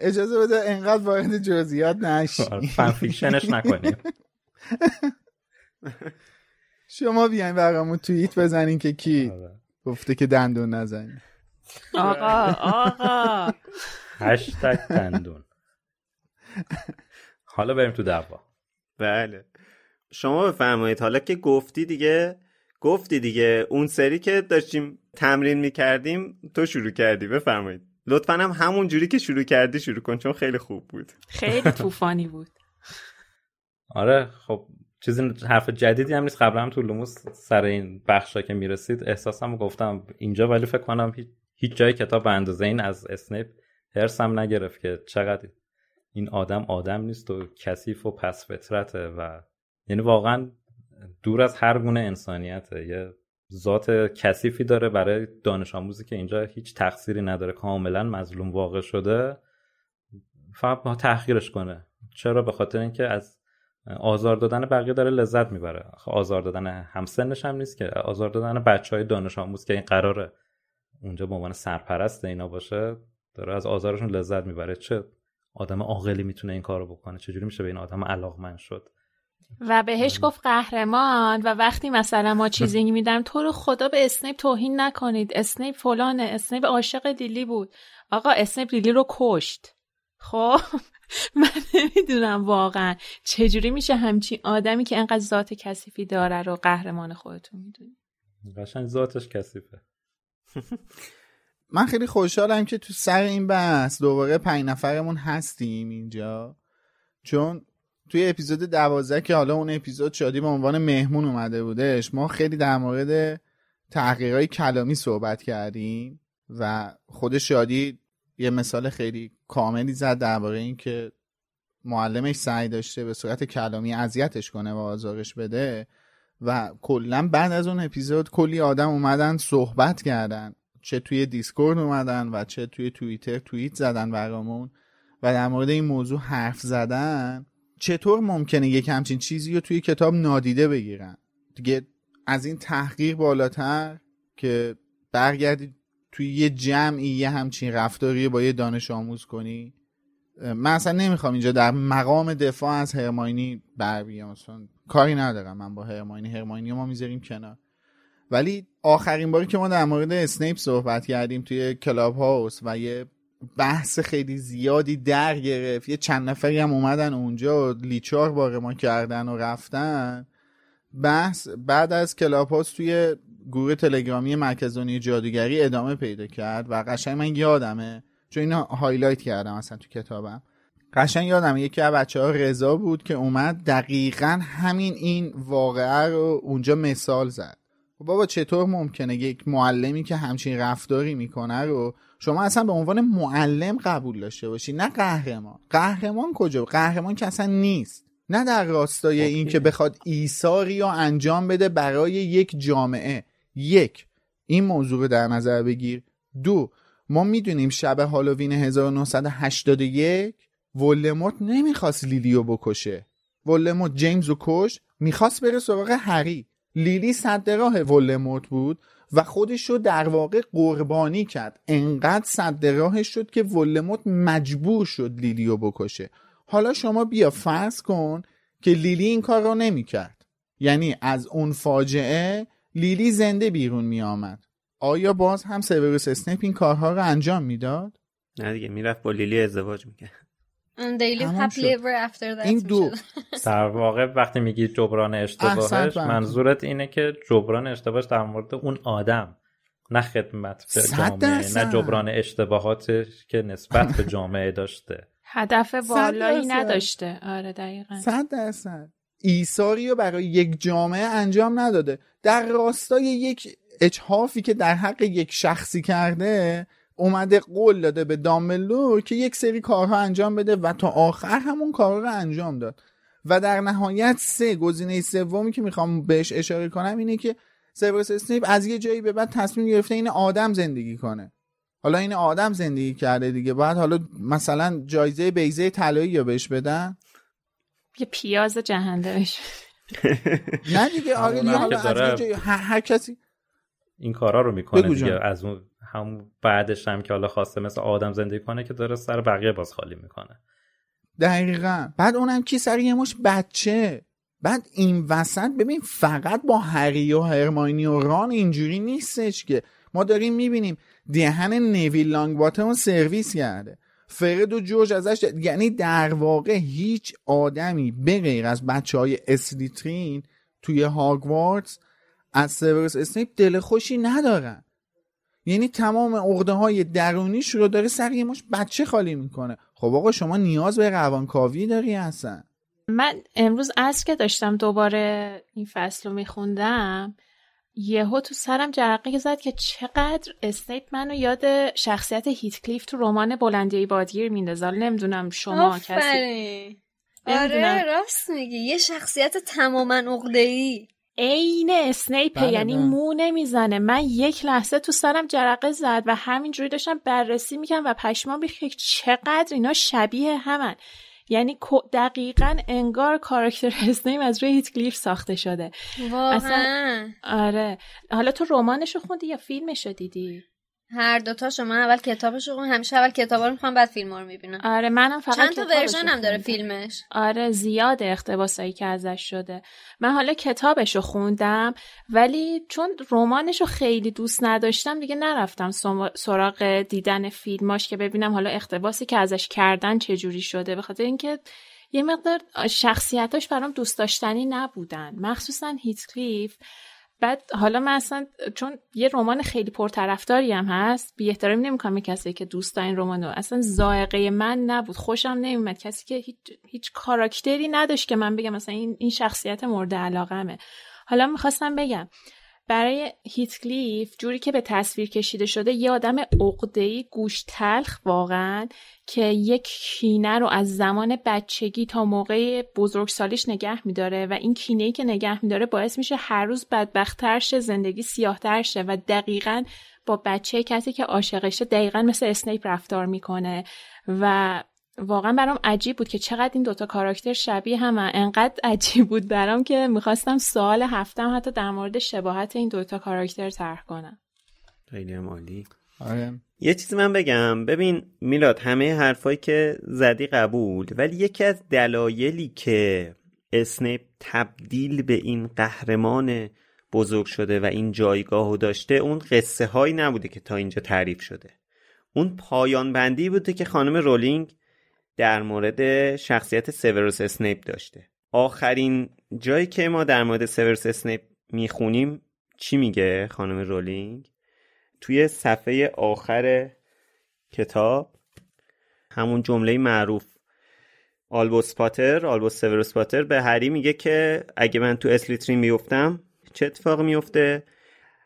اجازه بده انقدر وارد جزئیات نشی. آره، fan fiction ش نکنیم. شما بیاین برامون توییت بزنین که کی آره. گفته که دندون نزنی. آقا آقا. هشتگ دندون. حالا بریم تو دعوا. بله. شما بفرمایید. حالا که گفتی دیگه گفتی دیگه. اون سری که داشتیم تمرین می‌کردیم تو شروع کردی. بفرمایید. لطفا هم همون جوری که شروع کردی شروع کن چون خیلی خوب بود. خیلی طوفانی بود. آره خب چیزی حرف جدیدی هم نیست. قبلا هم تو لوموس سر این بخشا که می‌رسید احساسم گفتم اینجا ولی فکر کنم هیچ جای کتاب به اندازه این از اسنیپ هرسم نگرفت که چقدر این آدم آدم نیست و کثیف و پس فطرته و یعنی واقعا دور از هر گونه انسانیته. یه ذات کثیفی داره برای دانش آموزی که اینجا هیچ تقصیری نداره. کاملا مظلوم واقع شده. فقط با تحقیرش کنه. چرا؟ به خاطر اینکه از آزار دادن بقیه داره لذت می‌بره. آزار دادن همسنش هم نیست که. آزار دادن بچه های دانش آموز که این قراره اونجا به عنوان سرپرست اینا باشه داره از آزارشون لذت می‌بره. چه آدم عاقلی می‌تونه این کارو بکنه؟ چجوری میشه به این آدم علاقمند شد؟ و بهش گفت قهرمان و وقتی مثلا ما چیزی میدم تو رو خدا به اسنیپ توهین نکنید. اسنیپ فلانه اسنیپ عاشق لیلی بود. آقا اسنیپ لیلی رو کشت. خب من نمی‌دونم واقعا چجوری میشه همچین آدمی که انقدر ذات کثیفی داره رو قهرمان خودتون می‌دونی؟ قشنگ ذاتش کثیفه. من خیلی خوشحالم که تو سر این بحث دوباره پنج نفرمون هستیم اینجا. چون توی اپیزود دوازده که حالا اون اپیزود شادی به عنوان مهمون اومده بودش ما خیلی در مورد تحقیقات کلامی صحبت کردیم و خود شادی یه مثال خیلی کاملی زد درباره این که معلمش سعی داشته به صورت کلامی اذیتش کنه و آزارش بده و کلا بعد از اون اپیزود کلی آدم اومدن صحبت کردن. چه توی دیسکورد اومدن و چه توی توییتر توییت زدن برامون و در مورد این موضوع حرف زدن. چطور ممکنه یک همچین چیزی رو توی کتاب نادیده بگیرن؟ دیگه از این تحقیر بالاتر که برگردی توی یه جمعی یه همچین رفتاری با یه دانش آموز کنی. من اصلا نمی‌خوام اینجا در مقام دفاع از هرماینی بر بیام. کاری ندارم من با هرماینی. هرماینی ما می‌ذاریم کنار. ولی آخرین باری که ما در مورد اسنیپ صحبت کردیم توی کلاب هاوس و یه بحث خیلی زیادی در گرفت. یه چند نفری هم اومدن اونجا و لیچار بار ما کردن و رفتن. بحث بعد از کلاب هاوس توی گروه تلگرامی مرکز دنیای جادوگری ادامه پیدا کرد و قشنگ من یادمه. چون اینا highlight کردم اصلا تو کتابم. قشنگ یادم یکی از بچه ها رضا بود که اومد دقیقا همین این واقعه رو اونجا مثال زد. بابا چطور ممکنه یک معلمی که همچین رفتاری می‌کنه رو شما اصلا به عنوان معلم قبول داشته باشی؟ نه قهرمان. قهرمان کجا؟ قهرمان که اصلا نیست. نه در راستای این که بخواد ایثاری رو انجام بده برای یک جامعه. یک این موضوع رو در نظر بگیر. دو ما می‌دونیم شب هالووین 1981 ولموت نمی‌خواست لیلیو بکشه. ولموت جیمز رو کش می‌خواست بره سراغ هری. لیلی صد راه ولموت بود و خودش رو در واقع قربانی کرد. انقدر صد راهش شد که ولموت مجبور شد لیلیو بکشه. حالا شما بیا فرض کن که لیلی این کار رو نمی‌کرد. یعنی از اون فاجعه لیلی زنده بیرون می آمد آیا باز هم سیوروس اسنیپ این کارها رو انجام می‌داد؟ نه دیگه می‌رفت با لیلی ازدواج می‌کرد. این دو. در واقع وقتی میگی جبران اشتباهش منظورت اینه که جبران اشتباهش در مورد اون آدم نه خدمت به جامعه نه جبران اشتباهاتش که نسبت به جامعه داشته. هدف والایی نداشته. آره دقیقا. صد درصد. ایساری رو برای یک جامعه انجام نداده. در راستای یک اجحافی که در حق یک شخصی کرده اومده قول داده به داملور که یک سری کارها انجام بده و تا آخر همون کارها رو انجام داد. و در نهایت سه گزینه سومی که می‌خوام بهش اشاره کنم اینه که سیبرس اسنیپ از یه جایی به بعد تصمیم گرفته این آدم زندگی کنه. حالا این آدم زندگی کرده دیگه. بعد حالا مثلا جایزه بیزه طلایی یا بهش بدن؟ یه پیاز جهنده نه دیگه آره حالا از یه هر کسی این کارا رو می‌کنه دیگه. از اون هم بعدش هم که حالا خواسته مثل آدم زندگی کنه که داره سر بقیه باز خالی می‌کنه. دقیقا. بعد اونم کی سر یه مش بچه. بعد این وسط ببین فقط با هری و هرماینی و ران اینجوری نیستش که. ما داریم می‌بینیم دهن نویل لانگ‌باتمو سرویس کرده. فرد و جورج ازش یعنی در واقع هیچ آدمی به غیر از بچه های اسلیترین توی هاگوارتس از سیورس اسنیپ دل خوشی ندارن. یعنی تمام عقده های درونیش رو داره سر یه مشت بچه خالی می‌کنه. خب آقا شما نیاز به روانکاوی داری هستن من امروز از که داشتم دوباره این فصل رو میخوندم یهو تو سرم جرقه زد که چقدر اسنیپ منو یاد شخصیت هیت کلیف تو رمان بلندی بادگیر میندازه. نمی‌دونم شما کسی آره راست میگی. یه شخصیت تماما عقده ای عین اسنیپ بله یعنی بله. مو نمی‌زنه. من یک لحظه تو سرم جرقه زد و همینجوری داشتم بررسی می‌کنم و پشمام ریخت چقدر اینا شبیه همن. یعنی دقیقا انگار کاراکتر اسنیپ از روی هیت ساخته شده. واقعا. آره. حالا تو رمانشو خوندی یا فیلمشو دیدی؟ هر دوتا من اول کتابش رو همیشه اول کتابا رو می‌خوام بعد فیلم رو می‌بینم. آره منم فقط چند تا ورژن هم داره فیلمش؟ آره زیاد اقتباسایی که ازش شده. من حالا کتابش رو خوندم ولی چون رمانش رو خیلی دوست نداشتم دیگه نرفتم سراغ دیدن فیلماش که ببینم حالا اقتباسی که ازش کردن چه جوری شده. به خاطر اینکه یه مقدار شخصیتاش برام دوست داشتنی نبودن. مخصوصا هیتکلیف. بعد حالا من اصلا چون یه رمان خیلی پرطرفداری هم هست بی احترامی نمی‌کنم کسی که دوست این رمانو. اصلا زائقه من نبود خوشم نمیومد کسی که هیچ, هیچ کاراکتری نداشت که من بگم مثلا این, این شخصیت مورد علاقمه. حالا می‌خواستم بگم برای هیتکلیف جوری که به تصویر کشیده شده یه آدم عقده‌ای گوش تلخ واقعا که یک کینه رو از زمان بچگی تا موقع بزرگسالیش نگه میداره و این کینه که نگه میداره باعث میشه هر روز بدبختتر شه زندگی سیاهتر شه و دقیقا با بچه کسی که عاشقشه دقیقا مثل اسنیپ رفتار می‌کنه و واقعا برام عجیب بود که چقدر این دوتا کاراکتر شبیه هم انقدر عجیب بود برام که می‌خواستم سوال هفتم حتی در مورد شباهت این دوتا کاراکتر طرح کنم. خیلی عالی. آره. یه چیزی من بگم. ببین میلاد همه حرفایی که زدی قبول ولی یکی از دلایلی که اسنیپ تبدیل به این قهرمان بزرگ شده و این جایگاهو داشته اون قصه هایی نبوده که تا اینجا تعریف شده. اون پایان بندی بوده که خانم رولینگ در مورد شخصیت سیوروس اسنیپ داشته. آخرین جایی که ما در مورد سیوروس اسنیپ می‌خونیم چی میگه خانم رولینگ؟ توی صفحه آخر کتاب همون جمله معروف آلبوس پاتر آلبوس سیوروس پاتر به هری میگه که اگه من تو اسلیترین میفتم چه اتفاق میفته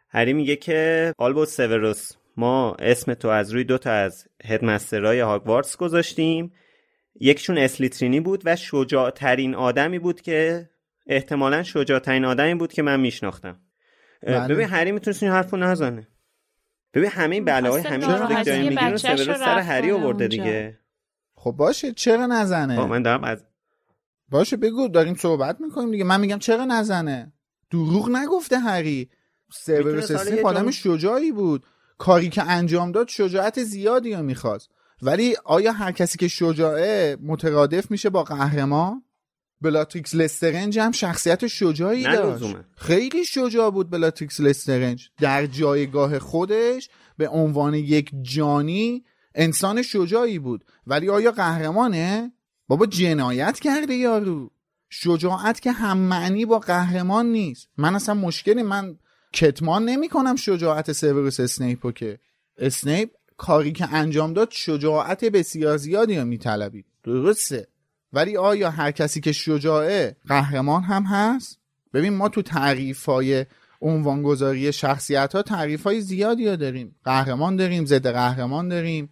هری میگه که آلبوس سیوروس ما اسم تو از روی دوتا از headmaster های هاگوارتس گذاشتیم. یکشون اسلیترینی بود و شجاعترین آدمی بود که احتمالا شجاعترین آدمی بود که من میشناختم. بله. ببین هری می‌تونست این حرفو نزنه. ببین همه این بلاهای همین چیزی که داریم میگین سر هری آورده دیگه. خب باشه. چرا نزنه؟ من دارم از باشه بگو. داریم صحبت می‌کنیم دیگه. من میگم چرا نزنه؟ دروغ نگفته هری. سیورس اسنیپ آدم شجاعی بود. کاری که انجام داد شجاعت زیادی رو می‌خواست. ولی آیا هر کسی که شجاعه مترادف میشه با قهرمان؟ بلاتریکس لسترنج هم شخصیت شجاعی داشت. خیلی شجاع بود بلاتریکس لسترنج. در جایگاه خودش به عنوان یک جانی انسان شجاعی بود. ولی آیا قهرمانه؟ بابا جنایت کرده یارو. شجاعت که هم معنی با قهرمان نیست. من اصلا مشکلی من کتمان نمی کنم شجاعت سیوروس اسنیپو که. اسنیپ کاری که انجام داد شجاعت بسیار زیادی رو میطلبید. درسته. ولی آیا هر کسی که شجاعه قهرمان هم هست؟ ببین ما تو تعریف های عنوانگذاری شخصیت ها تعریف های زیادی ها داریم. قهرمان داریم ضد قهرمان داریم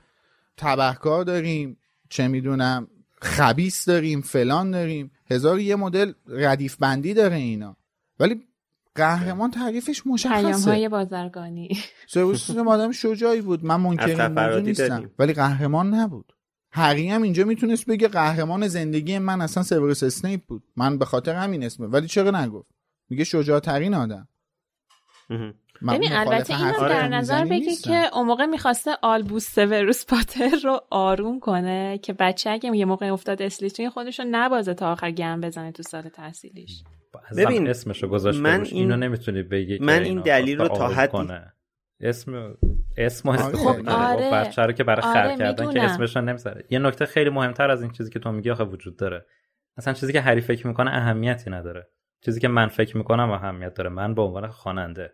تبهکار داریم چه می‌دونم خبیس داریم فلان داریم. هزار یه مدل ردیف بندی داره اینا. ولی قهرمان تعریفش مشخصه. های بازرگانی. سرویس آدم شجاعی بود. من منکر موضوع نیستم. ولی قهرمان نبود. هری هم اینجا می‌تونست بگه قهرمان زندگی من اصلا سیوروس اسنیپ بود. من به خاطر همین اسمه ولی چرا نگفت؟ میگه شجاعترین آدم. ببین البته این هم در نظر بگی که اون موقع می‌خواسته آلبوس سیوروس پاتر رو آروم کنه که بچه اگه یه موقع افتاد اسلیترین خودش رو نبازه تا آخر گند بزنه تو سال تحصیلیش. ببین اسمشو گذاشته من این... اینو نمی‌تونی بگی من این دلیل رو تا حدی اسم اسم استفاده خب آره. بچه رو که برای آره کردن که اسمش نمی‌ذاره. یه نکته خیلی مهمتر از این چیزی که تو میگی آخه وجود داره. اصلا چیزی که هری فکر می‌کنه اهمیتی نداره. چیزی که من فکر می‌کنم اهمیت داره. من به عنوان خواننده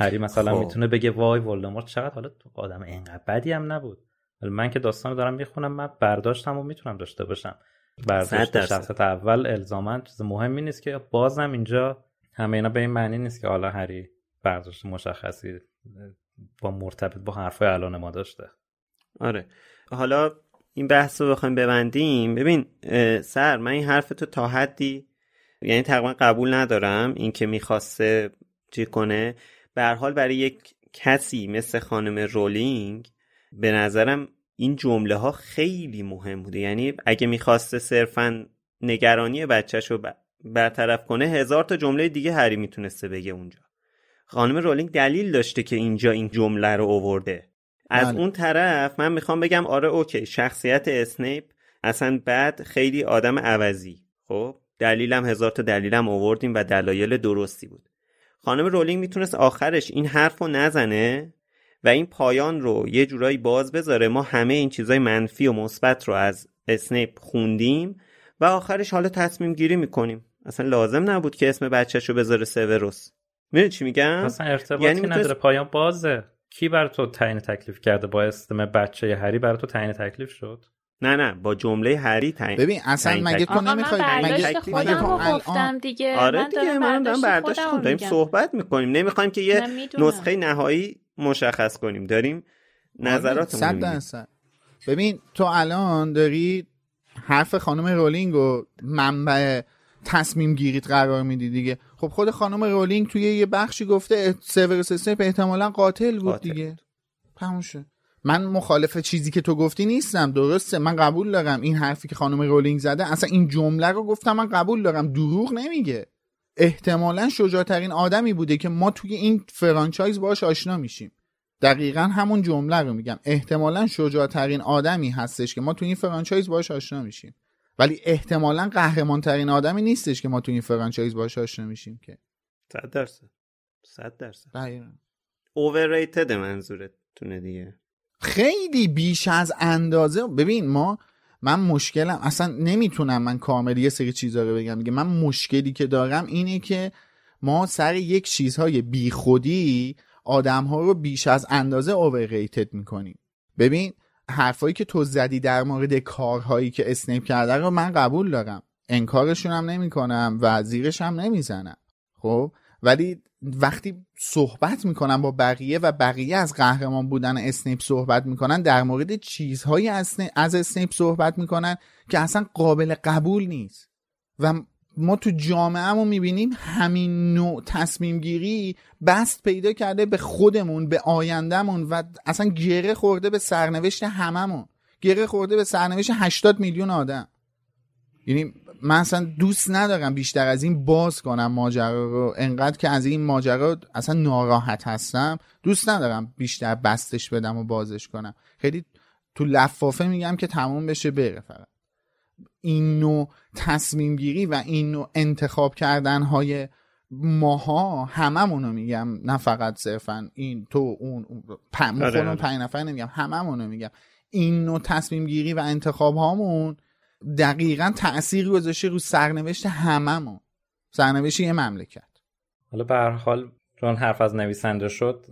هری مثلا خب. می‌تونه بگه وای ولدمورت چقدر حالا آدم اینقدر بدی هم نبود. ولی من که داستان دارم می‌خونم من برداشتم و می‌تونم داشته باشم. برداشت شخصیت اول الزاما چیز مهمی نیست که بازم اینجا همه اینا به این معنی نیست که حالا هری برداشت مشخصی با مرتبط با حرفای الان ما داشته. آره. حالا این بحث رو بخوایم ببندیم. ببین سر من این حرف تو تا حدی یعنی تقریبا قبول ندارم اینکه می‌خواسته چی کنه. به حال برای یک کسی مثل خانم رولینگ به نظرم این جمله ها خیلی مهم بوده. یعنی اگه می‌خواسته صرفا نگرانی بچهش رو برطرف کنه هزار تا جمله دیگه هری می‌تونسته بگه اونجا. خانم رولینگ دلیل داشته که اینجا این جمله رو اوورده از بله. اون طرف من می‌خوام بگم آره okay شخصیت اسنیپ اصلا بعد خیلی آدم عوضی. خب دلیلم هزار تا دلیلم اووردیم و دلایل درستی بود. خانم رولینگ می‌تونست آخرش این حرف رو نزنه و این پایان رو یه جورایی باز بذاره. ما همه این چیزای منفی و مثبت رو از اسنیپ خوندیم و آخرش حالا تصمیم گیری می‌کنیم. اصلا لازم نبود که اسم بچهش رو بذاره سیوروس می‌دونی چی میگم؟ اصلا ارتباطی یعنی نداره. پایان بازه. کی بر تو تعیین تکلیف کرده با اسم بچه هری؟ بر تو تعیین تکلیف شد؟ نه نه با جمله هری تعیین ببین اصلا مگه تو نمی‌خوای مگه مگه تو گفتم دیگه. آره دیگه من دارم برداشت خودم داریم صحبت می‌کنیم. نمی‌خوایم که یه نسخه نهایی مشخص کنیم. داریم آره، نظراتمون ببین تو الان داری حرف خانم رولینگ و منبع تصمیم گیریت قرار میدی دیگه. خب خود خانم رولینگ توی یه بخشی گفته سیورس اسنیپ احتمالا قاتل بود قاتل. دیگه. تموم من مخالف چیزی که تو گفتی نیستم درسته؟ من قبول دارم این حرفی که خانم رولینگ زده. اصلا این جمله رو گفتم من قبول دارم. دروغ نمیگه. احتمالا شجاعترین آدمی بوده که ما توی این franchise باش آشنا میشیم. دقیقا همون جمله رو میگم. احتمالا شجاعترین آدمی هستش که ما توی این franchise باش آشنا میشیم. ولی احتمالا قهرمان ترین آدمی نیستش که ما توی این franchise باش آشنا میشیم که. 100 درصد. 100 درصد. overrated منظورت تونه دیگه. خیلی بیش از اندازه. ببین ما من مشکلم اصلا نمی‌تونم من کامل یه سری چیزا رو بگم. دیگه من مشکلی که دارم اینه که ما سر یک چیزهای بیخودی آدم ها رو بیش از اندازه اوورریتد می‌کنیم. ببین حرفایی که تو زدی در مورد کارهایی که اسنیپ کرده رو من قبول دارم. انکارشون هم نمی کنم و زیرش هم نمی‌زنم. خب؟ ولی وقتی صحبت می‌کنن با بقیه و بقیه از قهرمان بودن اسنیپ صحبت می‌کنن در مورد چیزهایی از اسنیپ صحبت می‌کنن که اصلا قابل قبول نیست. و ما تو جامعهمون می‌بینیم همین نوع تصمیم گیری بست پیدا کرده به خودمون به آیندهمون و اصلا گره خورده به سرنوشت هممون. گره خورده به سرنوشت 80 میلیون آدم. یعنی من اصلا دوست ندارم بیشتر از این باز کنم ماجرا رو. انقدر که از این ماجرا اصلا ناراحت هستم. دوست ندارم بیشتر بستش بدم و بازش کنم. خیلی تو لفافه میگم که تموم بشه بره فقط. این نوع تصمیم گیری و این نوع انتخاب کردن های ماها هممونو میگم. نه فقط صرفا این تو اون آره، آره. پنج نفر نمیگم هممونو میگم. این نوع تصمیم گیری و انتخاب هامون دقیقا تأثیر گذاشته رو سرنوشت هممون سرنوشت یه مملکت. حالا به هر حال چون حرف از نویسنده شد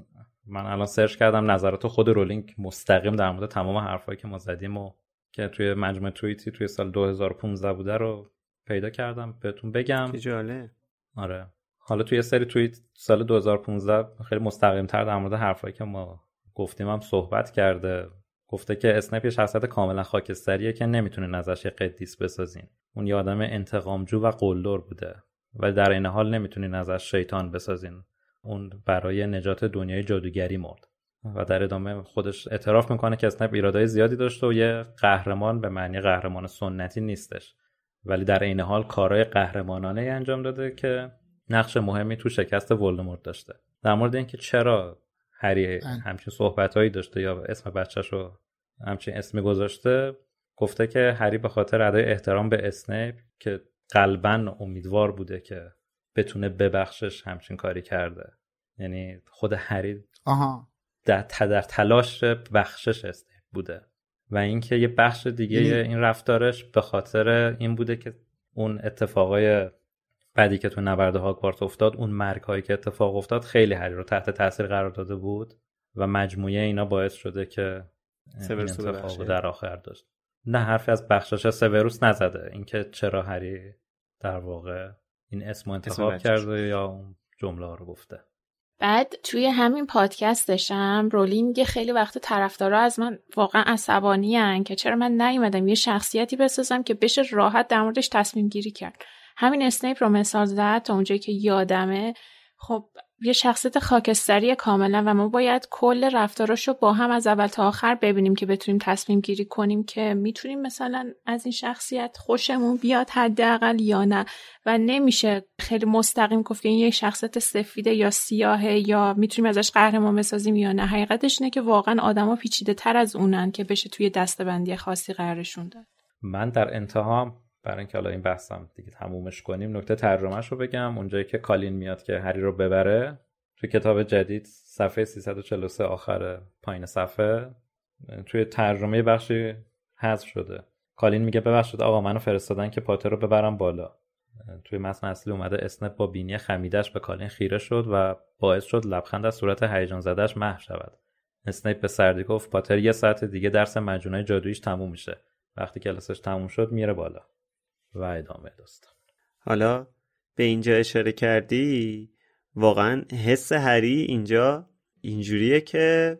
من الان سرچ کردم نظرات خود رولینگ مستقیم در مورد تمام حرفایی که ما زدیم و که توی مجموعه توییتی توی سال 2015 بوده رو پیدا کردم. بهتون بگم. جاله آره. حالا توی سری توییت سال 2015 خیلی مستقیم تر در مورد حرفایی که ما گفتیم هم صحبت کرده. گفته که اسنپ یه شخصیت کاملا خاکستریه که نمی‌تونه ازش یه قدیس بسازین. اون یه آدم انتقامجو و قلدر بوده. و در این حال نمی‌تونین ازش شیطان بسازین. اون برای نجات دنیای جادوگری مرد. و در ادامه خودش اعتراف می‌کنه که اسنپ ایرادای زیادی داشته و یه قهرمان به معنی قهرمان سنتی نیستش. ولی در این حال کارهای قهرمانانه انجام داده که نقش مهمی تو شکست ولدمورت داشته. در مورد اینکه چرا هری همچین صحبتهایی داشته یا اسم بچهش رو همچین اسمی گذاشته گفته که هری به خاطر ادای احترام به اسنیپ که قلبا امیدوار بوده که بتونه ببخشش همچین کاری کرده. یعنی خود هری آها. در, در تلاش بخشش اسنیپ بوده. و اینکه یه بخش دیگه این رفتارش به خاطر این بوده که اون اتفاقای بعدی که تو نبرد هاگوارت افتاد اون مرگ هایی که اتفاق افتاد خیلی هری رو تحت تاثیر قرار داده بود و مجموعه اینا باعث شده که این اتفاق در آخر داشت. نه حرفی از بخشش سوروس نزده. اینکه چرا هری در واقع این اسم انتخاب کرده یا اون جمله رو گفته. بعد توی همین پادکستشم رولینگ خیلی وقت طرفدارا از من واقعا عصبانی که چرا من نیومدم یه شخصیتی بسازم که بشه راحت در موردش تصمیم گیری کرد. همین اسنیپ رو مثال زد تا اونجایی که یادمه. خب یه شخصیت خاکستری کاملا و ما باید کل رفتاراشو با هم از اول تا آخر ببینیم که بتونیم تصمیم گیری کنیم که می‌تونیم مثلا از این شخصیت خوشمون بیاد حداقل یا نه. و نمیشه خیلی مستقیم گفت که این یه شخصیت سفیده یا سیاهه یا می‌تونیم ازش قهرمان بسازیم یا نه. حقیقتش اینه که واقعا آدما پیچیده تر از اونن که بشه توی دستبندی خاصی قرارشون داد. من در انتها برای اینکه حالا این بحثم دیگه تمومش کنیم نکته ترجمهش رو بگم. اونجایی که کالین میاد که هری رو ببره توی کتاب جدید صفحه 343 آخر پایین صفحه توی ترجمه بخشی حذف شده. کالین میگه ببخشید آقا منو فرستادن که پاتر رو ببرم بالا. توی متن اصلی اومده اسنپ با بینی خمیدش به کالین خیره شد و باعث شد لبخند از صورت هیجان زدهش محو شود. اسنیپ به سردی گفت پاتر یه ساعت دیگه درس مجونای جادویش تموم میشه. وقتی کلاسش تموم شد میره بالا. و ادامه داستان. حالا به اینجا اشاره کردی؟ واقعا حس هری اینجا اینجوریه که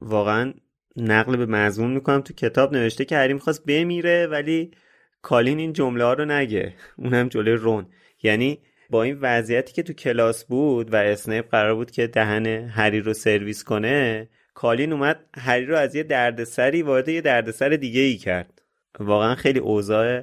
واقعا نقل به مضمون می‌کنم تو کتاب نوشته که هری می‌خواست بمیره ولی کالین این جمله ها رو نگه. اونم جلوی رون. یعنی با این وضعیتی که تو کلاس بود و اسنیپ قرار بود که دهن هری رو سرویس کنه کالین اومد هری رو از یه دردسری وارد یه دردسر دیگه ای کرد. واقعا خیلی اوضاع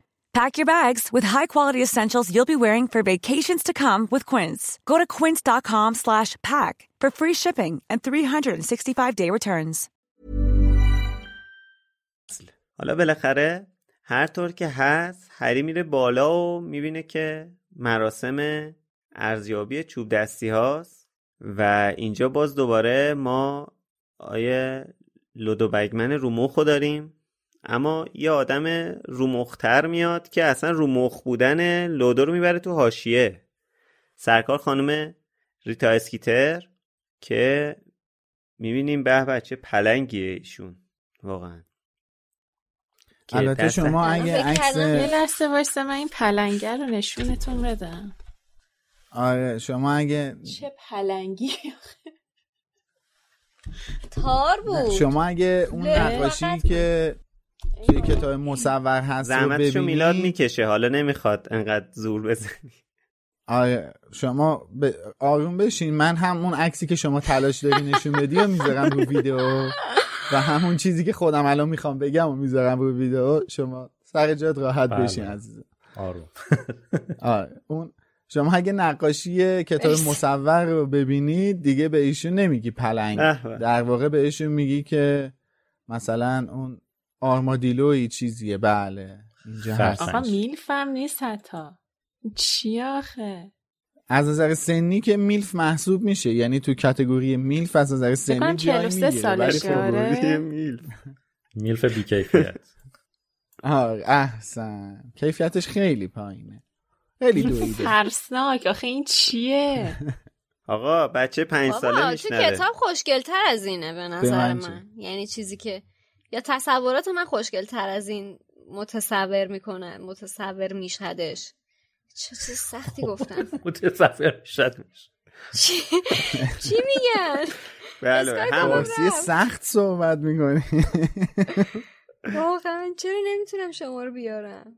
Pack your bags with high-quality essentials you'll be wearing for vacations to come with Quince. Go to quince.com slash pack for free shipping and 365-day returns. حالا بالاخره هر طور که هست هری میره بالا و می‌بینه که مراسم ارزیابی چوب دستی هاست و اینجا باز دوباره ما آیه لودو بگمن روموخو داریم اما یه آدم رومختر میاد که اصلا رومخ بودن لودو رو می‌بره تو هاشیه سرکار خانم ریتا اسکیتر که می‌بینیم به بچه پلنگیه ایشون واقعا. البته شما اگه عکس یه لحظه وایسته من این پلنگه رو نشونتون بدم. آره شما اگه چه پلنگی؟ تار بود. شما اگه اون نقاشی که توی کتاب مصور هست زحمتشو میلاد می‌کشه. حالا نمی‌خواد انقدر زور بزنی. آره شما ب... آروم بشین. من همون عکسی که شما تلاش داری نشون بدی و می‌ذارم رو ویدیو. و همون چیزی که خودم الان می‌خوام بگم و می‌ذارم رو ویدیو. شما سر جات راحت بله. بشین عزیزم. آروم. آره. اون شما اگه نقاشی کتاب مصور رو ببینید دیگه به ایشون نمیگی پلنگ. در واقع به ایشون میگی که مثلا اون آرمادیلوی چیزیه. بله اینجا هست آقا میلفم نیست حتی. چی آخه؟ از نظر سنی که میلف محسوب میشه. یعنی تو کتگوری میلف از نظر سنی جای می‌گیره. ولی آره. میلف. میلف بیکیفیت آره احسن. کیفیتش خیلی پایینه. خیلی دویده. ترسناک. آخه این چیه؟ آقا بچه پنج ساله میشنوه. تو کتاب خوشگلتر از اینه به نظر من. یعنی چیزی که یا تصورات من خوشگل تر از این متصور می‌کنه متصور میشهدش چه چیز سختی گفتم. متصور میشهدش چی, چی میگن؟ بله هم سخت صحبت می‌کنی. واقعا چرا نمی‌تونم شما رو بیارم؟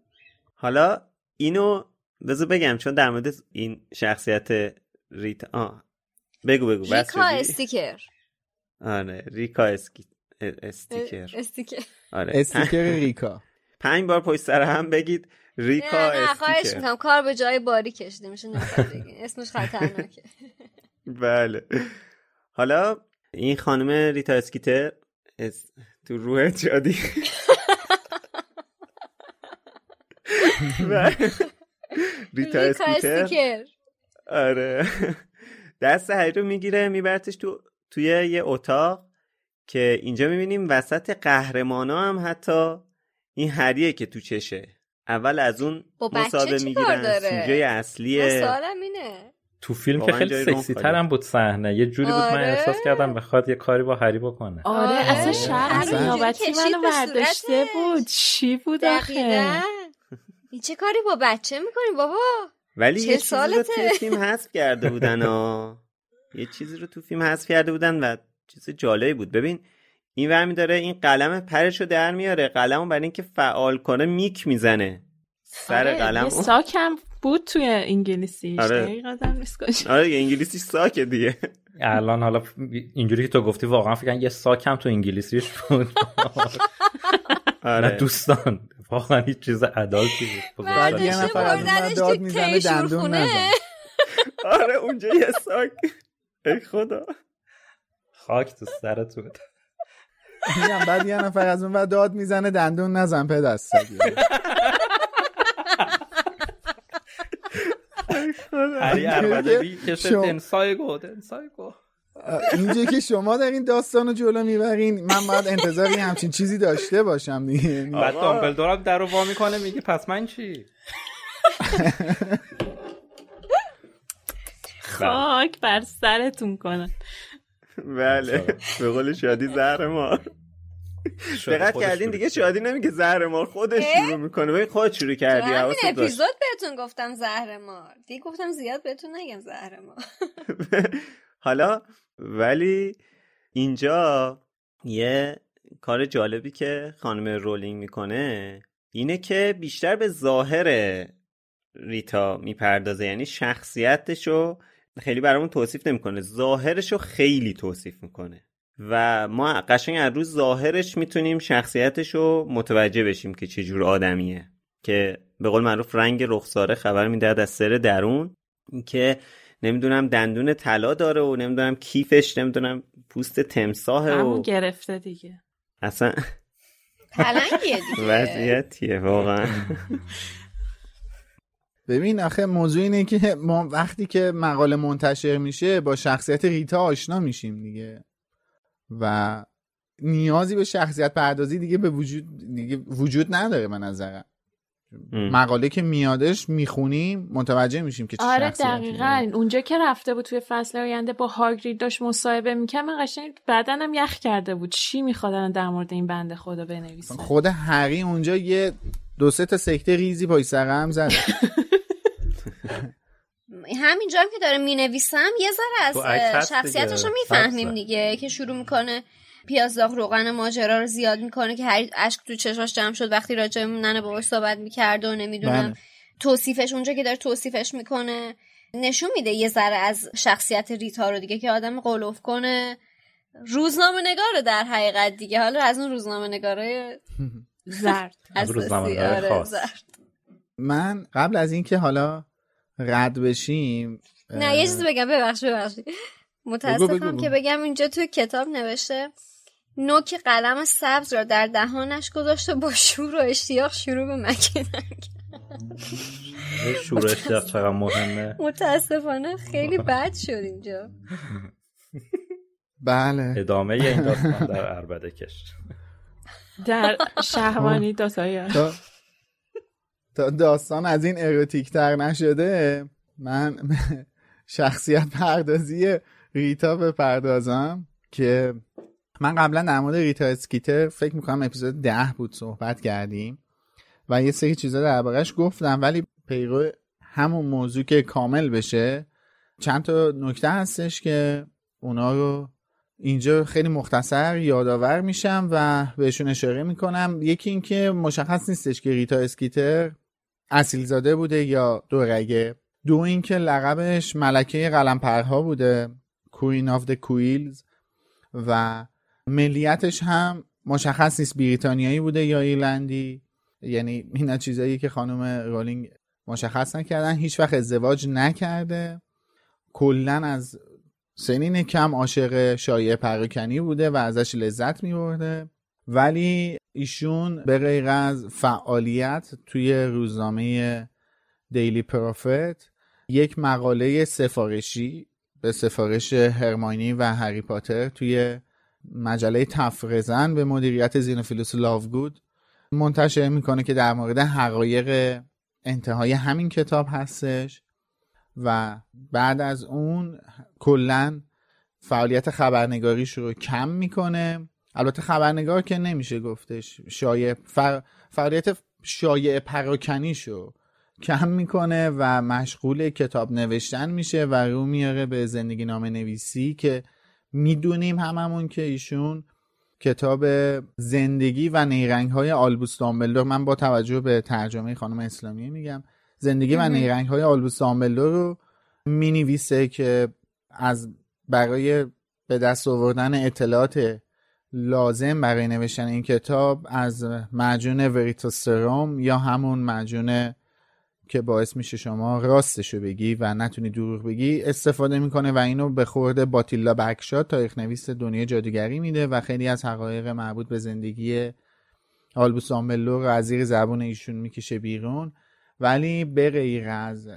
حالا اینو بذار بگم چون در مورد این شخصیت ریتا آه. بگو بگو ریکا استیکر. آره ریکا اسکی استیکر. استیکر. آره. استیکر ریکا. پنج بار پشت سر هم بگید. ریکا نه نه خواهش می‌کنم. کار به جای باری کشیده میشه اسمش خطرناکه. بله. حالا این خانم ریتا اسکیتر اس... تو روح جادی. ریتا اسکیتر آره. دست هری رو می‌گیره میبرتش تو توی یه اتاق. که اینجا می‌بینیم وسط قهرمانا هم حتی این هریه که تو چشه. اول از اون مصابه می‌گیرن سوژه اصلیه. تو فیلم که خیلی سکسی تر هم بود صحنه. یه جوری بود من آره. احساس کردم بخواد یه کاری با هری بکنه. آره, آره. اصلا شهر نیابتی منو برداشته بود. چی بود آخه؟ این چه کاری با بچه می‌کنی بابا؟ ولی یه چیزی رو تو فیلم حذف کرده بودن یه چیزی رو تو فیلم حذف کرده بودن و چیز جالبی بود. ببین این ورمی داره این قلم پرش رو در میاره. قلم برای اینکه فعال کنه میک می‌زنه. سر آره، قلم ساکم بود توی انگلیسی آره. آره انگلیسیش ساکه دیگه. الان حالا اینجوری که تو گفتی واقعا فکر یه ساکم تو انگلیسیش بود. آره. دوستان. واقعا هیچ چیز عدالتی بود. بعد یه نفر از داد می‌زنه دندون نزن. آره اونجا یه ساک. ای خدا. خاک تو سرتون. میگم بعد یه نفر از اون داد می‌زنه دندون نزن پدست هری اربده اینجا که شما در این داستان رو جلو می‌برین من باید انتظاری همچین چیزی داشته باشم دیگه. بعد دامبلدور در رو وا می‌کنه میگه پس من چی؟ خاک بر سرتون کنه بله. به قول شادی زهر مار. دقت کردین دیگه شادی نمیگه زهر مار خودش شروع می‌کنه. ببین خود شروع کردی همین اپیزود بهتون گفتم زهر مار. دیگه گفتم زیاد بهتون نگم زهر مار. حالا ولی اینجا یه کار جالبی که خانم رولینگ می‌کنه اینه که بیشتر به ظاهر ریتا می‌پردازه. یعنی شخصیتشو خیلی برامون توصیف نمی‌کنه. ظاهرشو خیلی توصیف می‌کنه. و ما قشنگ از روز ظاهرش می‌تونیم شخصیتش رو متوجه بشیم که چجور آدمیه. که به قول معروف رنگ رخساره خبر می‌دهد از سر درون. که نمی‌دونم دندون طلا داره و نمی‌دونم کیفش نمی‌دونم پوست تمساه و گرفته دیگه. اصلا پلنگیه دیگه. وضعیتیه واقعا. ببین آخه موضوع اینه که ما وقتی که مقاله منتشر میشه با شخصیت ریتا آشنا میشیم دیگه. و نیازی به شخصیت پردازی دیگه به وجود دیگه وجود نداره به نظرم. مقاله که میادش می‌خونیم متوجه میشیم که چه آره دقیقا. اونجا که رفته بود توی فصل آینده با هاگرید داشت مصاحبه می‌کرد من قشنگ بدنم یخ کرده بود. چی میخوادن در مورد این بنده خدا بنویسن؟ خود هری اونجا یه دو سه تا سکته ریزی پای سرم زد. همینجا هم که داره می‌نویسم یه ذره از شخصیتش رو می‌فهمیم دیگه که شروع می‌کنه پیاز داغ روغن ماجرا رو زیاد می‌کنه که هر اشک تو چشاش جمع شد وقتی راجع ننه باباش صحبت می‌کرد و نمی‌دونم بله. توصیفش اونجا که داره توصیفش می‌کنه نشون میده یه ذره از شخصیت ریتا رو دیگه که آدم قلوف کنه. روزنامه نگاره در حقیقت دیگه. حالا از اون روزنامه نگاره زرد. از آره زرد. من قبل از اینکه حالا رد بشیم نه یه چیزی بگم ببخش ببخشید. متاسفم که بگم اینجا توی کتاب نوشته نوک قلم سبز را در دهانش گذاشته با شور و اشتیاق شروع به مکیدن شور اشتیاق چقدر مهمه؟ متاسفانه خیلی بد شد اینجا. بله. ادامه این داستان در عربده کش. در شهوانی داستان تا داستان از این اروتیک تر نشده من شخصیت پردازی ریتا بپردازم که من قبلا در مورد ریتا اسکیتر فکر می‌کنم اپیزود ده بود صحبت کردیم و یه سری چیزا دربارهش گفتم ولی پیرو همون موضوع که کامل بشه چند تا نکته هستش که اونا رو اینجا خیلی مختصر یادآور میشم و بهشون اشاره می‌کنم. یکی اینکه مشخص نیستش که ریتا اسکیتر اصیل زاده بوده یا دورگه؟ دو اینکه لقبش ملکه قلمپرها بوده Queen of the Quills و ملیتش هم مشخص نیست بریتانیایی بوده یا ایرلندی. یعنی اینا چیزایی که خانم رولینگ مشخص نکردن هیچ وقت ازدواج نکرده. کلا از سنین کم عاشق شایع پراکنی بوده و ازش لذت میبرده. ولی ایشون به غیر از فعالیت توی روزنامه دیلی پروفت یک مقاله سفارشی به سفارش هرماینی و هری پاتر توی مجله تفرزن به مدیریت زینوفیلوس لاوگود منتشر می‌کنه که در مورد حقایق انتهای همین کتاب هستش و بعد از اون کلا فعالیت خبرنگاریش رو کم می‌کنه. البته خبرنگار که نمیشه گفتش. شایع فعالیت شایع پراکنیش رو کم می‌کنه و مشغول کتاب نوشتن میشه و رو میاره به زندگی نامه نویسی که می‌دونیم هممون که ایشون کتاب زندگی و نیرنگ های آلبوس دامبلدور من با توجه به ترجمه خانم اسلامی میگم. زندگی و نیرنگ های آلبوس دامبلدور رو می که از برای به دست آوردن اطلاعات لازم برای نوشتن این کتاب از معجون وریتوستروم یا همون معجون که باعث میشه شما راستشو بگی و نتونی دروغ بگی استفاده می‌کنه و اینو به خورده باتیلا بکشات تاریخ نویس دنیای جادوگری میده و خیلی از حقایق مربوط به زندگی آلبوس آملو رو از زبون ایشون می‌کشه بیرون. ولی به غیر از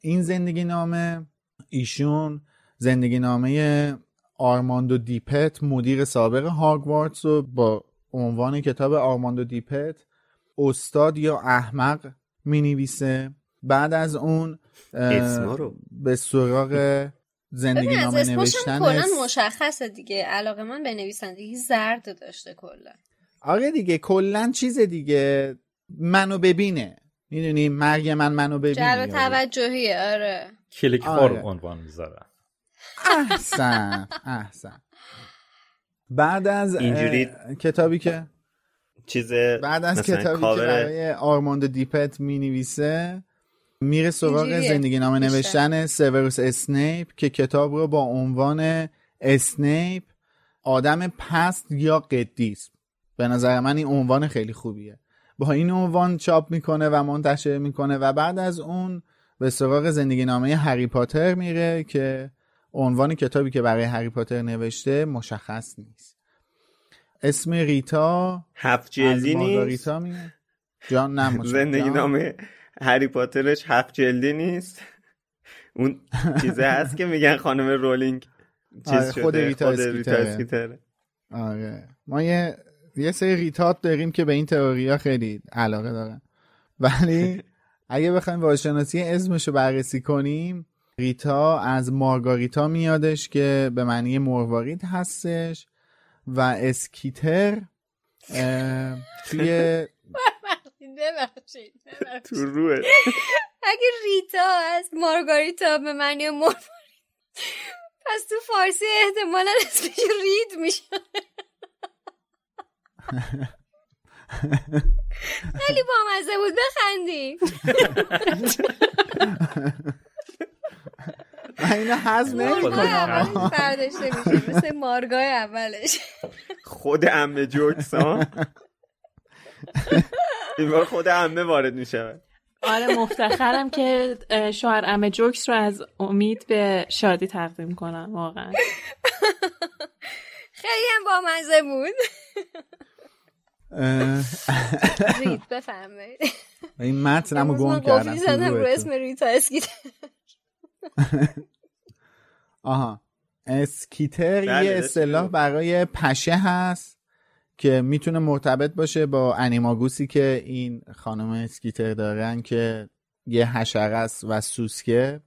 این زندگی نامه ایشون زندگی نامه آرماندو دیپت مدیر سابق هاگوارتس رو با عنوان کتاب آرماندو دیپت استاد یا احمق می نویسه بعد از اون به سراغ زندگی نامه نوشتن کلا مشخصه دیگه. علاقه من به نویسندگی زرد داشته کلا. آره دیگه کلا چیز دیگه. منو ببینه. می‌دونی مرگ من منو ببینه. جلو توجهیه آره. کلیک آره. عنوان می‌ذاره. احسن احسن. بعد از اینجوری کتابی که چیز بعد از کتابی که برای آرماندو دیپت می نویسه میره سراغ زندگی نامه نوشتن سیوروس اسنیپ که کتاب رو با عنوان اسنیپ آدم پست یا قدیس. به نظر من این عنوان خیلی خوبیه. با این عنوان چاپ می‌کنه و منتشر می‌کنه و بعد از اون به سراغ زندگی نامه هری پاتر میره که عنوان کتابی که برای هری پاتر نوشته مشخص نیست. اسم ریتا هفت جلدی نیست. جان نه زندگی نامه هری پاترش هفت جلدی نیست. اون چیزه هست که میگن خانم رولینگ. چیز آره خود ریتا, اسکیتره آره. ما یه یه سری ریتات داریم که به این تئوریا خیلی علاقه دارن. ولی اگه بخوایم واژه‌شناسی اسمشو بررسی کنیم ریتا از مارگاریتا میادش که به معنی مروارید هستش و اسکیتر توی تو روه. اگه ریتا از مارگاریتا به معنی مروارید پس تو فارسی احتمالا اسمش رید میشه. خیلی بامزه بود بخندیم. من اینو حض نمی‌کنم. برداشته میشه مثل مارگای اولش. خود امه جوکس ها؟ این بار خود امه وارد میشه. آره مفتخرم که شوهر امه جوکس رو از امید به شادی تقدیم کنم واقعا. خیلی هم با مزه بود رید بفهمه این متن رو گم کردم زدم رو اسم ریتا اسکیتر آها. اسکیتر بله، یه اصطلاح برای پشه هست که می‌تونه مرتبط باشه با انیماگوسی که این خانم اسکیتر دارن که یه حشره است و سوسکه.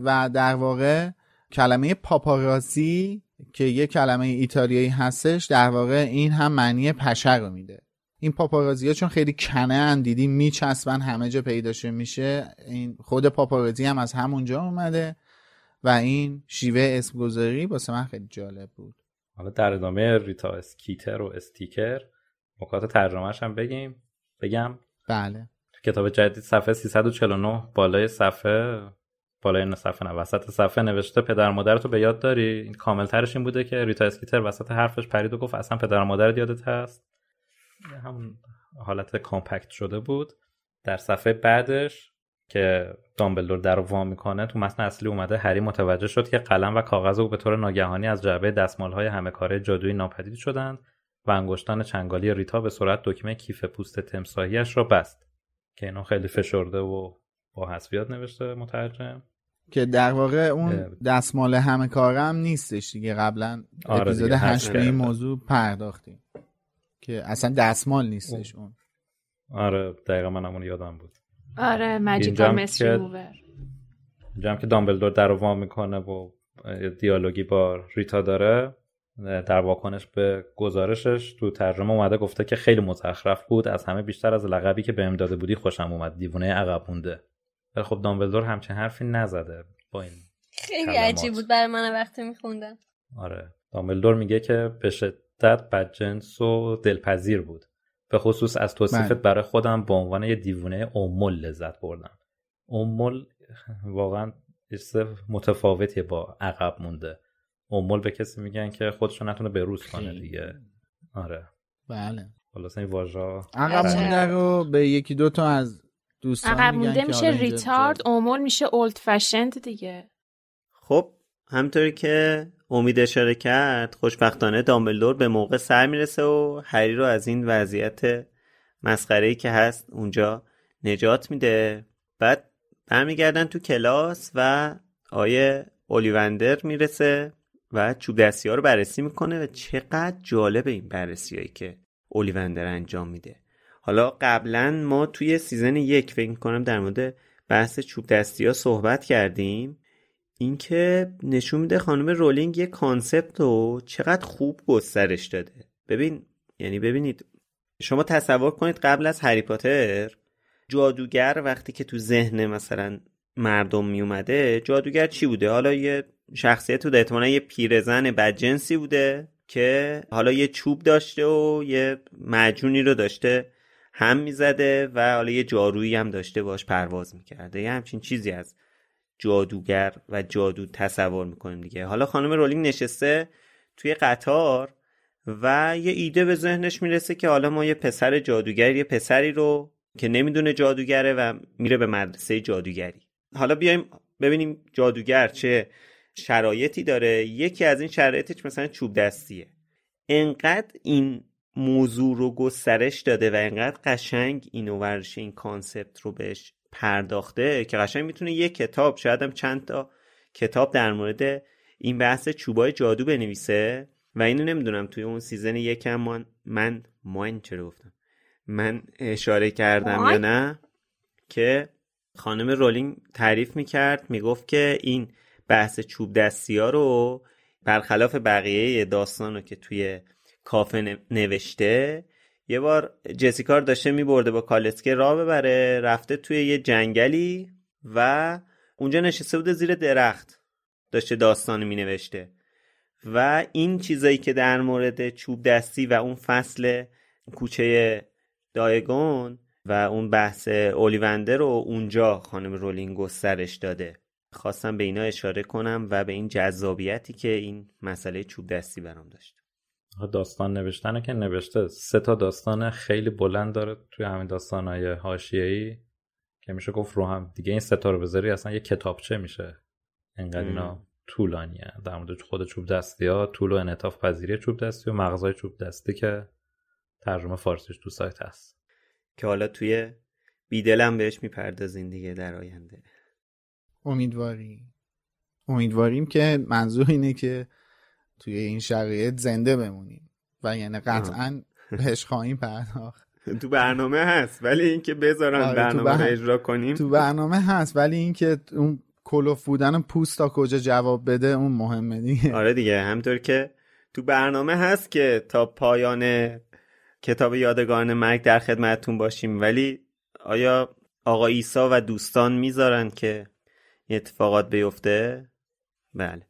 و در واقع کلمه پاپارازی که یه کلمه ایتالیایی هستش در واقع این هم معنی پشه رو میده. این پاپارازی ها چون خیلی کنه ان دیدی میچسبن همه جا پیداشه میشه. این خود پاپارازی هم از همونجا اومده و این شیوه اسم گذاری واسه من خیلی جالب بود. حالا در ادامه ریتا اسکیتر و استیکر نکات ترجمهش هم بگیم. بگم. بله. کتاب جدید صفحه 349 بالای صفحه بالای این صفحه نه وسط صفحه نوشته پدر مادرتو به یاد داری؟ این کامل ترش این بوده که ریتا اسکیتر وسط حرفش پرید و گفت اصلا پدر مادرت یادت هست؟ همون حالت کامپکت شده بود. در صفحه بعدش که دامبلدور در رو وا می‌کنه تو متن اصلی اومده هری متوجه شد که قلم و کاغذ او به طور ناگهانی از جعبه دستمال های همه کاره جادویی ناپدید شدند و انگشتان چنگالی ریتا به صورت دکمه کیف پوست تمساهیش را بست که اینو خیلی فشرده و با حذفیات نوشته مترجم. که در واقع اون دستمال همه کارم نیستش دیگه. قبلا آره اپیزود هشت به این موضوع پرداختیم. که اصلا دستمال نیستش اون. آره دقیقا من همون یادم بود. آره مجیکا مصری موور اینجا که دامبلدور در وام می‌کنه و دیالوگی با ریتا داره در واکنش به گزارشش تو ترجمه اومده گفته که خیلی مزخرف بود از همه بیشتر از لقبی که بهم داده بودی خوشم اومد دیوونه عقب مونده. ولی خب دامبلدور همچین حرفی نزده با این خیلی عجیب بود برای من وقتی میخوندم. آره. دامبلدور میگه که به شدت بدجنس و دلپذیر بود. به خصوص از توصیفت بله. برای خودم به عنوان یه دیوونه امول لذت بردم. امول واقعا متفاوتی با عقب مونده. امول به کسی میگن که خودشو نتونه بروز کنه دیگه. آره. بله. خلاص این واژا عقب مونده رو به یکی دو تا از دوستان عقب مونده میشه ریتارد امول میشه اولد فشند دیگه. خب همطوری که امید اشاره کرد خوشبختانه دامبلدور به موقع سر می‌رسه و هری رو از این وضعیت مسخره که هست اونجا نجات میده. بعد برمیگردن تو کلاس و آیه اولیوندر می‌رسه و چوب دستی ها رو بررسی می‌کنه و چقدر جالب این بررسی هایی که اولیوندر انجام میده. حالا قبلا ما توی سیزن یک فکر کنم در مورد بحث چوب دستی ها صحبت کردیم. اینکه نشون میده خانم رولینگ یه concept رو چقدر خوب گسترش داده. ببین یعنی ببینید شما تصور کنید قبل از هری پاتر جادوگر وقتی که تو ذهن مثلا مردم میومده جادوگر چی بوده؟ حالا یه شخصیت بوده احتمالا یه پیرزن بدجنسی بوده که حالا یه چوب داشته و یه معجونی رو داشته هم می‌زده و حالا یه جارویی هم داشته باش پرواز می‌کرده. یه همچین چیزی از جادوگر و جادو تصور می‌کنیم دیگه. حالا خانم رولینگ نشسته توی قطار و یه ایده به ذهنش می‌رسه که حالا ما یه پسر جادوگر یه پسری رو که نمی‌دونه جادوگره و میره به مدرسه جادوگری. حالا بیایم ببینیم جادوگر چه شرایطی داره. یکی از این شرایطش مثلا چوب دستیه. انقدر این موضوع رو گسترش داده و انقدر قشنگ اینو ورش این concept رو بهش پرداخته که قشنگ می‌تونه یه کتاب شاید هم چند تا کتاب در مورد این بحث چوبای جادو بنویسه. و اینو نمی‌دونم توی اون season یکم من من من چرا گفتم؟ من اشاره کردم یا نه؟ که خانم رولینگ تعریف می‌کرد می‌گفت که این بحث چوب دستی ها رو برخلاف بقیه داستان رو که توی کافه نوشته یه بار جسیکا رو داشته میبرده با کالسکه راه ببره رفته توی یه جنگلی و اونجا نشسته بوده زیر درخت داشته داستان می نوشته و این چیزایی که در مورد چوب دستی و اون فصل کوچه دایگون و اون بحث اولیوندر رو اونجا خانم رولینگ گسترش داده. خواستم به اینا اشاره کنم و به این جذابیتی که این مسئله چوب دستی برام داشت. داستان نوشتن که نوشته. سه تا داستان خیلی بلند داره توی همین داستانهای حاشیه‌ای که میشه گفت رو هم دیگه این سه تا رو بذاری اصلا یه کتابچه میشه؟ انقدر اینا طولانیه. در مورد خود چوب دستی ها طول و انعطاف پذیری چوب دستی و مغزای چوب دستی که ترجمه فارسیش تو سایت هست. که حالا توی بیدلم بهش می‌پردازین دیگه در آینده. امیدواریم امیدواریم که منظور اینه که توی این شرایط زنده بمونیم. و یعنی قطعا بهش خواهیم پرداخت. تو برنامه هست ولی اینکه بذارن آره برنامه اجرا کنیم. تو برنامه هست ولی اینکه اون کلوف بودن پوست تا کجا جواب بده اون مهمه دیگه. آره دیگه همطور که تو برنامه هست که تا پایان کتاب یادگاران مرگ در خدمتتون باشیم. ولی آیا آقا ایسا و دوستان می‌ذارن که اتفاقات بیفته؟ بله.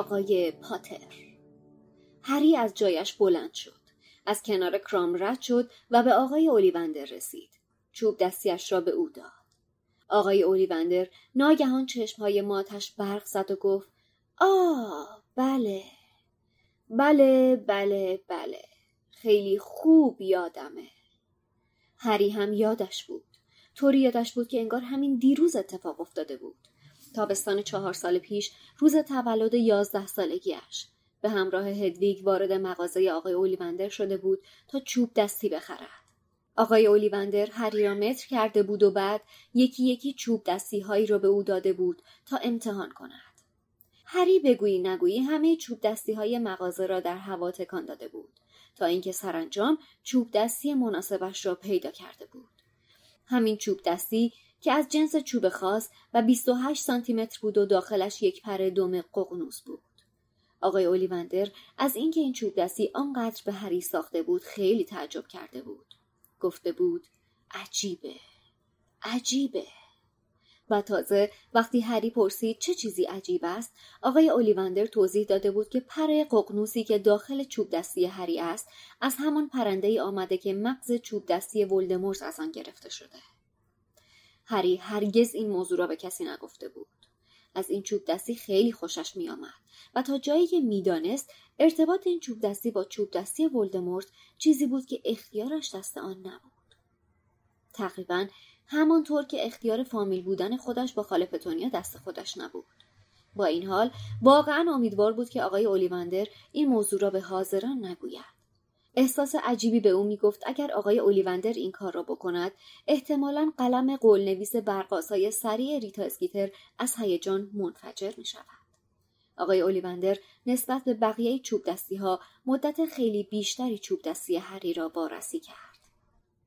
آقای پاتر. هری از جایش بلند شد. از کنار کرام رد شد و به آقای اولیوندر رسید. چوب دستیش را به او داد. آقای اولیوندر ناگهان چشمهای ماتش برق زد و گفت آه بله. بله بله بله. خیلی خوب یادمه. هری هم یادش بود. طوری یادش بود که انگار همین دیروز اتفاق افتاده بود. تابستان چهار سال پیش روز تولد یازده سالگیش به همراه هدویگ وارد مغازه آقای اولیوندر شده بود تا چوب دستی بخرد. آقای اولیوندر هری را متر کرده بود و بعد یکی یکی چوب دستی هایی را به او داده بود تا امتحان کند. هری بگویی نگویی همه چوب دستی های مغازه را در هوا تکان داده بود تا اینکه سرانجام چوب دستی مناسبش را پیدا کرده بود. همین چوب دستی که از جنس چوب خاص و 28 سانتی متر بود و داخلش یک پر دم ققنوس بود. آقای اولیوندر از اینکه این چوب دستی آنقدر به هری ساخته بود خیلی تعجب کرده بود. گفته بود عجیبه عجیبه و تازه وقتی هری پرسید چه چیزی عجیب است آقای اولیوندر توضیح داده بود که پر ققنوسی که داخل چوب دستی هری است از همان پرنده ای آمده که مغز چوب دستی ولدمورت از آن گرفته شده هری هرگز این موضوع را به کسی نگفته بود. از این چوب دستی خیلی خوشش می آمد و تا جایی که می‌دانست ارتباط این چوب دستی با چوب دستی ولدمورت چیزی بود که اختیارش دست آن نبود. تقریبا همانطور که اختیار فامیل بودن خودش با خاله پتونیا دست خودش نبود. با این حال واقعا امیدوار بود که آقای اولیوندر این موضوع را به حاضران نگوید. احساس عجیبی به او می‌گفت اگر آقای اولیوندر این کار را بکند احتمالا قلم قول نویس برقاسای سریع ریتا اسکیتر از هیجان منفجر می شود. آقای اولیوندر نسبت به بقیه چوب دستی ها مدت خیلی بیشتری چوب دستی هری را بارسی کرد.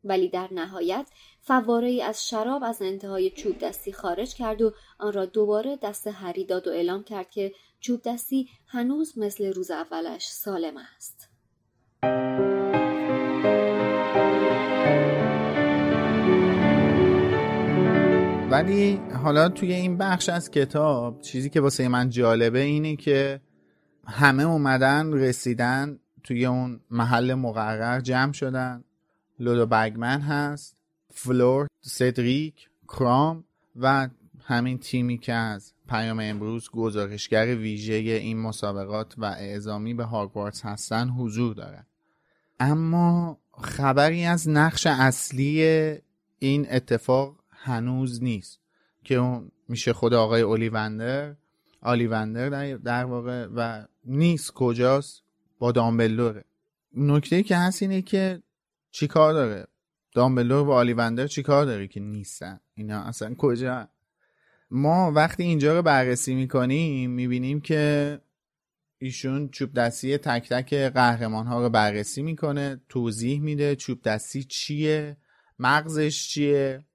ولی در نهایت فواره از شراب از انتهای چوب دستی خارج کرد و آن را دوباره دست هری داد و اعلام کرد که چوب دستی هنوز مثل روز اولش سالم است. ولی حالا توی این بخش از کتاب چیزی که واسه من جالبه اینه که همه اومدن رسیدن توی اون محل مقرر جمع شدن. لودو بگمن هست فلور سدریک کرام و همین تیمی که از پیام امروز گزارشگر ویژه این مسابقات و اعزامی به هاگوارتس هستن حضور دارن. اما خبری از نقش اصلی این اتفاق هنوز نیست که اون میشه خود آقای اولیوندر. آلیوندر در, واقع و نیست کجاست؟ با دامبلوره نکته که هست اینه که چی کار داره؟ دامبلور و آلیوندر چی کار داره که نیستن؟ اینا اصلا کجا؟ ما وقتی اینجا رو بررسی می‌کنیم می‌بینیم که ایشون چوب دستی تک تک قهرمان ها رو بررسی می‌کنه توضیح میده چوب دستی چیه مغزش چیه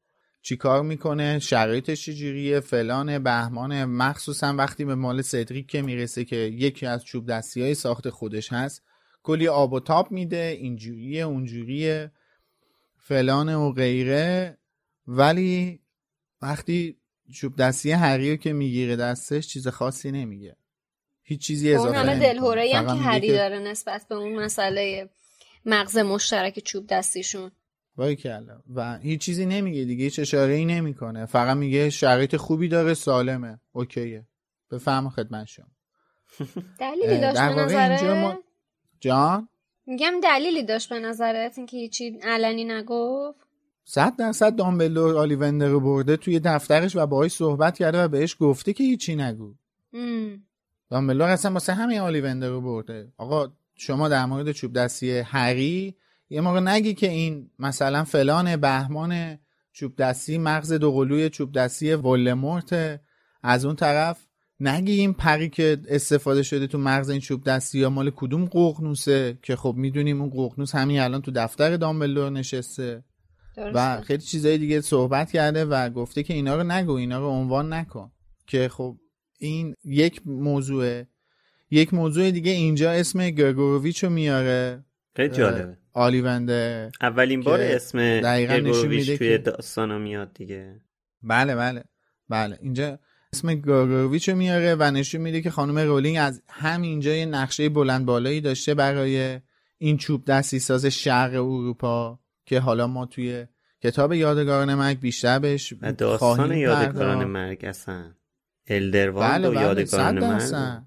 چیکار می‌کنه شرایطش چجوریه فلان بهمان مخصوصا وقتی به مال سدریک که می‌رسه که یکی از چوب دستی های ساخت خودش هست کلی آب و تاب میده اینجوریه اونجوریه فلان و غیره. ولی وقتی چوب دستی هریو که می‌گیره دستش چیز خاصی نمیگه. هیچ چیزی اضافه اون دلهوره هم که هری داره نسبت به اون مسئله مغز مشترک چوب دستیشون. وای کلا و هیچ چیزی نمیگه دیگه هیچ اشاره ای نمی‌کنه. فقط میگه شرایط خوبی داره سالمه. اوکیه. بفهم خدمت شما. دلیلی داشت به نظره جان؟ میگم دلیلی داشت به نظرت اینکه هیچی علنی نگفت؟ صد درصد دامبلور آلیوندر رو برده توی دفترش و باهاش صحبت کرده و بهش گفته که هیچی نگو. دامبلور اصلا واسه همین آلیوندر رو برده. آقا شما در مورد چوب دستی هری یه موقع نگی که این مثلا فلان بهمان چوب دستی مغز دوقلوی چوب دستی ولمورت از اون طرف نگی این پری که استفاده شده تو مغز این چوب دستی یا مال کدوم ققنوسه که خب می‌دونیم اون ققنوس همین الان تو دفتر دامبلور نشسته. و خیلی چیزای دیگه صحبت کرده و گفته که اینا رو نگو اینا رو عنوان نکن. که خب این یک موضوع یک موضوع دیگه اینجا اسم گرگورویچ رو میاره. خیلی جالبه. آلیونده اولین بار اسم گرگورویچ توی داستانا میاد دیگه. بله بله بله. اینجا اسم گاگارویچ رو میاره و نشون میده که خانم رولینگ از همینجا یه نقشه بلند بالایی داشته برای این چوب دستی ساز شرق اروپا که حالا ما توی کتاب یادگاران مرگ بیشتر بهش داستان یادگاران مرگ اصلا. الدروان بله بله یادگاران مرگ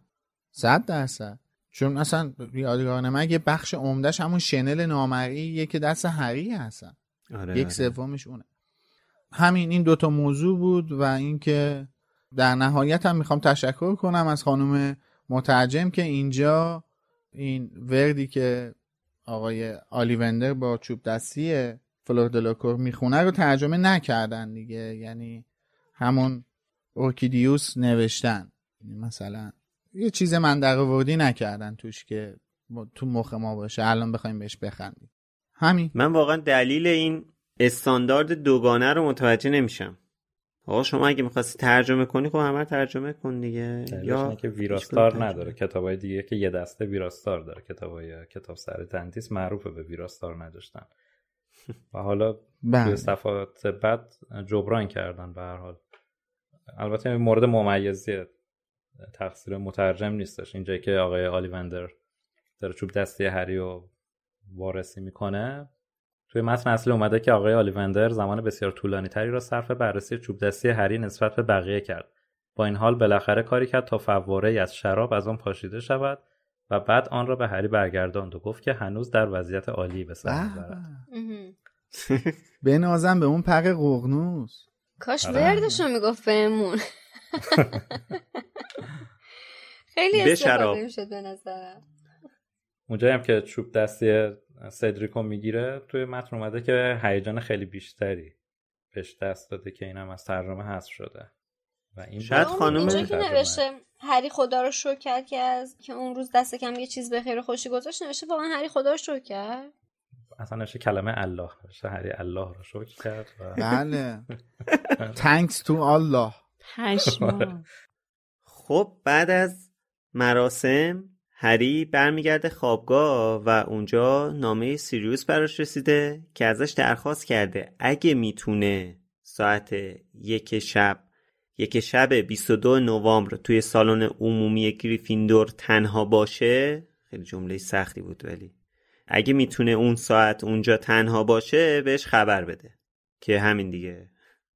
صد درصد. چون اصلا یادگاران مرگ یه بخش عمدهش همون شنل نامرئیه که دست هری هستن. آره یک آره. سومش اونه. همین این دوتا موضوع بود و اینکه در نهایت هم می‌خوام تشکر کنم از خانم مترجم که اینجا این وردی که آقای آلیوندر با چوب دستی فلور دلاکور می‌خونه رو ترجمه نکردن دیگه. یعنی همون اورکیدیوس نوشتن. یعنی مثلا یه چیز من وردی نکردن توش که تو مخ ما باشه. الان بخوایم بهش بخندیم. همین. من واقعا دلیل این استاندارد دوگانه رو متوجه نمیشم. آقا شما اگه می‌خواستی ترجمه کنی خب همه ترجمه کن دیگه. یا که ویراستار نداره. کتابای دیگه که یه دسته ویراستار داره. کتابای کتاب سر تندیس معروفه به ویراستار نداشتن. و حالا به بله. صفحات بعد جبران کردن به هر حال. البته مورد ممیزی تقصیر مترجم نیستش. اینجایی که آقای آلیوندر داره چوب دستی هری رو وارسی می‌کنه توی متن اصلی اومده که آقای آلیوندر زمان بسیار طولانی تری را صرف بررسی چوب دستی هری نسبت به بقیه کرد. با این حال بالاخره کاری کرد تا فواره از شراب از آن پاشیده شود و بعد آن را به هری برگرداند و گفت که هنوز در وضعیت عالی به سر می‌برد. بنازم به اون پق قغنوس کاش آره. وردشو می‌گفت بهمون. خیلی استفاده می‌شد به نظرم. اونجایی هم که چوب دستی سدریکو می‌گیره توی متن اومده که هیجان خیلی بیشتری بهش دست داده که اینم از ترجمه هست شده. و این شاید خانم اینجا که نوشته هری خدا رو شکر کرد که از که اون روز دست کم یه چیز به خیر خوشی گذاشت نوشته واقعا هری خدا رو شکر. کرد اصلا نوشته کلمه الله. نوشته هری الله رو شکر کرد و... بله. Thanks to الله خب بعد از مراسم هری برمیگرده خوابگاه و اونجا نامه سیریوس براش رسیده که ازش درخواست کرده اگه می‌تونه ساعت یک شب یک شب 22 نوامبر توی سالن عمومی گریفیندور تنها باشه. خیلی جمله سختی بود ولی. اگه می‌تونه اون ساعت اونجا تنها باشه بهش خبر بده. که همین دیگه.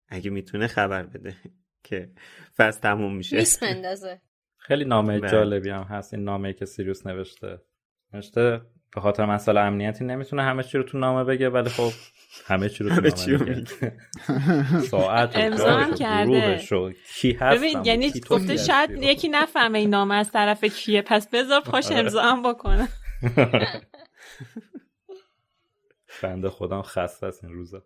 اگه می‌تونه خبر بده که فصل تموم میشه. خیلی نامه بله. جالبی هم هست. این نامه که سیریوس نوشته. نوشته به خاطر مسئله امنیتی نمی‌تونه همه چی رو تو نامه بگه ولی خب همه چی رو تو نامه بگه. ساعت امضا هم کرده. کی هست ببین یعنی گفته شاید یکی نفهمه این نامه از طرف کیه. پس بذار پاش آره. امضا هم بکنه. بنده خودم خسته از این روزا.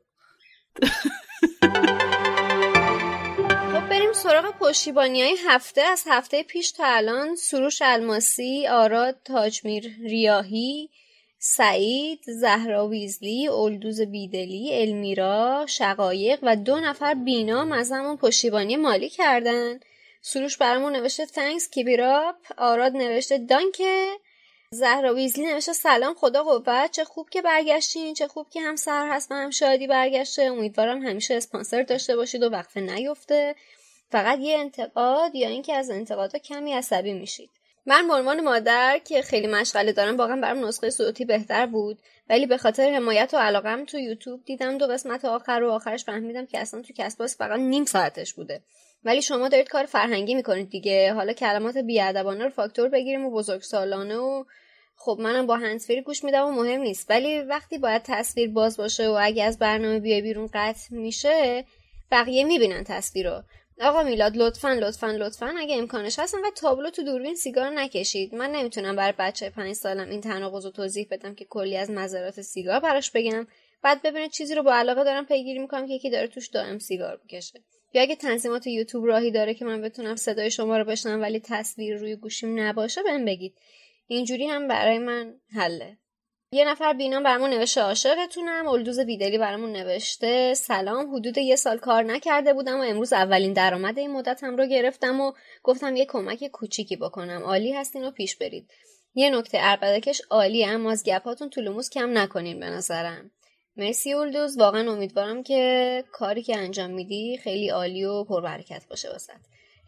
بریم سراغ پشتیبانی های هفته. از هفته پیش تا الان سروش الماسی، آراد تاجمیر ریاهی، سعید، زهرا ویزلی، اولدوز بیدلی، المیرا، شقایق و دو نفر بینام از همون پشتیبانی مالی کردن. سروش برامون نوشته تنکس کیبیراپ آراد نوشته دانکه زهرا ویزلی نوشته سلام خدا قوت. چه خوب که برگشتین. چه خوب که هم سر هست و هم شادی برگشته. امیدوارم همیشه اسپانسر داشته باشید و وقفه نیفته. فقط یه انتقاد یا اینکه از انتقادها کمی عصبی میشید. من به عنوان مادر که خیلی مشغله دارم واقعا برام نسخه صوتی بهتر بود. ولی به خاطر حمایت و علاقم تو یوتیوب دیدم دو قسمت آخر و آخرش فهمیدم که اصلا تو کسب فقط نیم ساعتش بوده. ولی شما دارید کار فرهنگی می‌کنید دیگه. حالا کلمات بیادبانه رو فاکتور بگیریم و بزرگ سالانه و خب منم با هنسفری گوش میدم و مهم نیست. ولی وقتی باید تصویر باز باشه و اگه از برنامه بیای بیرون قطع میشه بقیه می‌بینن تصویر رو. آقا میلاد لطفا لطفا لطفا اگه امکانش هست انقدر تابلو تو دوربین سیگار نکشید. من نمی‌تونم برای بچه پنج سالم این تناقض رو توضیح بدم که کلی از مذرات سیگار براش بگم بعد ببینه چیزی رو با علاقه دارم پیگیری می‌کنم که یکی داره توش دائم سیگار می‌کشه. یا اگه تنظیمات یوتیوب راهی داره که من بتونم صدای شما رو بشنم ولی تصویر روی گوشیم نباشه بهم بگید. اینجوری هم برای من حله. یه نفر بینام برامون نوشته عاشقتونم. الدوز بیدلی برامون نوشته سلام. حدود یه سال کار نکرده بودم و امروز اولین درآمد این مدتم رو گرفتم و گفتم یه کمک کوچیکی بکنم. عالی هستین و پیش برید. یه نکته اربدکش عالیه اما از گپاتون طولموز کم نکنین به نظرم. مرسی اولدوز. واقعا امیدوارم که کاری که انجام میدی خیلی عالی و پربرکت باشه واسط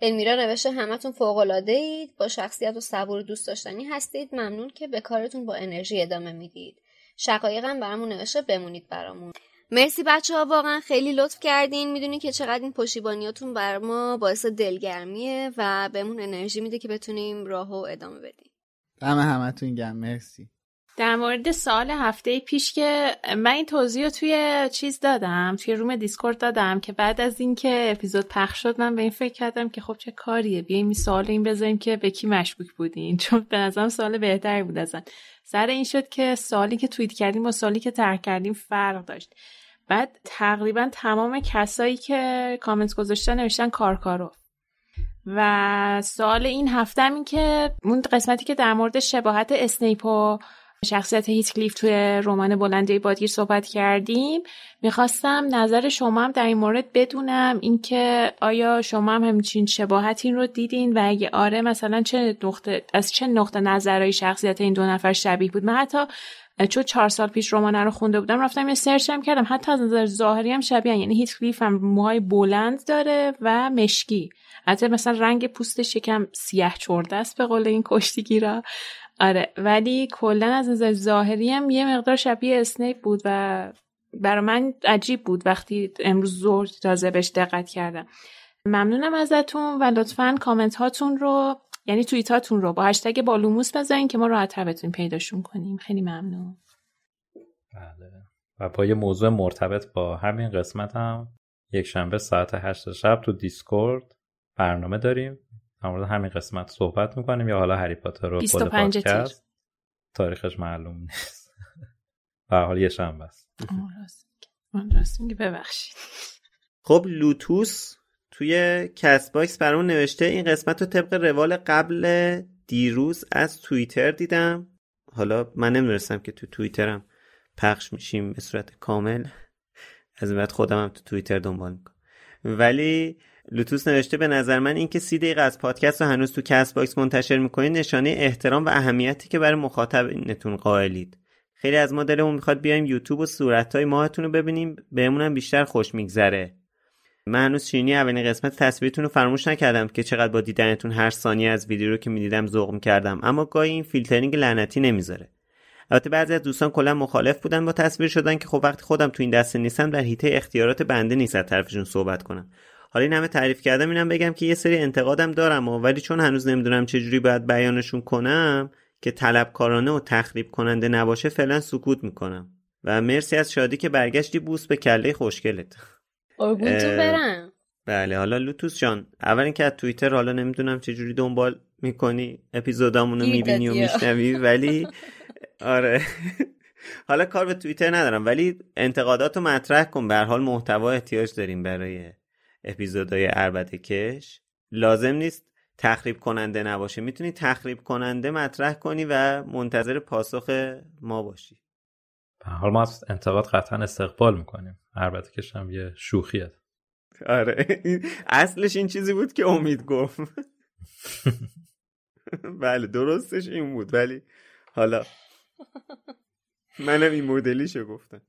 المیرا نوشته همتون فوق العاده اید. با شخصیت و صبور دوست داشتنی هستید. ممنون که به کارتون با انرژی ادامه می‌دید. شقایقم برامون نوشته بمونید برامون. مرسی بچه ها واقعا خیلی لطف کردین. می‌دونی که چقدر این پشتیبانیاتون بر ما باعث دلگرمیه و بهمون انرژی میده که بتونیم راهو ادامه بدیم. دم همتون گم. مرسی. در مورد سال هفته پیش که من این توضیح رو توی چیز دادم توی روم دیسکورد دادم که بعد از اینکه اپیزود پخش شد من به این فکر کردم که خب چه کاریه بیایم این سوال این بذاریم که به کی مشکوک بودین چون به نظرم سوال بهتری بود ازن. سر این شد که سالی که توییت کردیم و سالی که ترک کردیم فرق داشت. بعد تقریبا تمام کسایی که کامنت گذاشتن نوشتن کارکارو. و سوال این هفته این که اون قسمتی که در مورد شباهت اسنیپ و شخصیت هیتکلیف توی رمان بلندی‌های بادگیر صحبت کردیم. می‌خواستم نظر شما هم در این مورد بدونم اینکه آیا شما هم همچین این رو دیدین و اگه آره مثلا چه نقطه از چه نقطه نظرهای شخصیت این دو نفر شبیه بود؟ من حتی چون چهار سال پیش رمان رو خونده بودم رفتم یه search هم کردم. حتی از نظر ظاهری هم شبیه یعنی هیتکلیف هم موهای بلند داره و مشکی. حتی مثلا رنگ پوستش یکم سیاه چرده است به قول این کشتیگیرا. آره ولی کلا از نظر ظاهری هم یه مقدار شبیه اسنیپ بود و برای من عجیب بود وقتی امروز ظهر تازه بهش دقت کردم. ممنونم ازتون و لطفا کامنت هاتون رو یعنی توییت هاتون رو با هشتگ بالوموس بذارین که ما راحت بتونیم پیداشون کنیم. خیلی ممنون. بله. و با یه موضوع مرتبط با همین قسمت هم یک شنبه ساعت هشت شب تو دیسکورد برنامه داریم. در مورد همین قسمت صحبت می‌کنیم. یا حالا هری پاتر رو خود پادکست؟ تاریخش معلوم نیست. به هر حال یه شنبه است. ببخشید. خب لوتوس توی کست باکس برامون نوشته این قسمت رو طبق روال قبل دیروز از توییتر دیدم. حالا من نمی‌دونستم که تو توییترم پخش میشیم به صورت کامل. از این به بعد خودم هم تو توییتر دنبال می‌کنم. ولی لوتوس نوشته به نظر من اینکه سی دقیقه از پادکست رو هنوز تو کست باکس منتشر می‌کنید نشانه احترام و اهمیتی که برای مخاطبینتون قائلید. خیلی از ما دلمون می‌خواد بیایم یوتیوب و صورتهای ماهتون رو ببینیم بهمونم بیشتر خوش میگذره. من هنوز شیرینی اولین قسمت تصویریتون رو فراموش نکردم که چقدر با دیدنتون هر ثانیه از ویدیو رو که می‌دیدم ذوق می‌کردم اما گاهی این فیلترینگ لعنتی نمی‌ذاره. البته بعضی از دوستان کلا مخالف بودن با تصویر شدن که خب وقتی خودم تو این دسته نیستم در حیطه اختیارات بنده نیست از طرفشون صحبت کنم. حالا این همه تعریف کردم اینم بگم که یه سری انتقادم دارم و ولی چون هنوز نمی‌دونم چجوری باید بیانشون کنم که طلبکارانه و تخریب کننده نباشه فعلا سکوت می‌کنم. و مرسی از شادی که برگشتی. بوس به کله خوشگلت. برم. بله حالا لوتوس جان اول اینکه از توییتر حالا نمی‌دونم چجوری دنبال می‌کنی اپیزودامونو می‌بینی و میشنوی ولی آره. حالا کار به توییتر ندارم ولی انتقادات رو مطرح کن. به حال محتوا احتیاج داریم برای اپیزودهای اربده کش. لازم نیست تخریب کننده نباشه. می‌تونی تخریب کننده مطرح کنی و منتظر پاسخ ما باشی. به حال ما از انتقاد قطعا استقبال می‌کنیم. البته کش هم یه شوخیه. آره. اصلش این چیزی بود که امید گفت. بله درستش این بود ولی حالا منم این مدلیشو گفتم.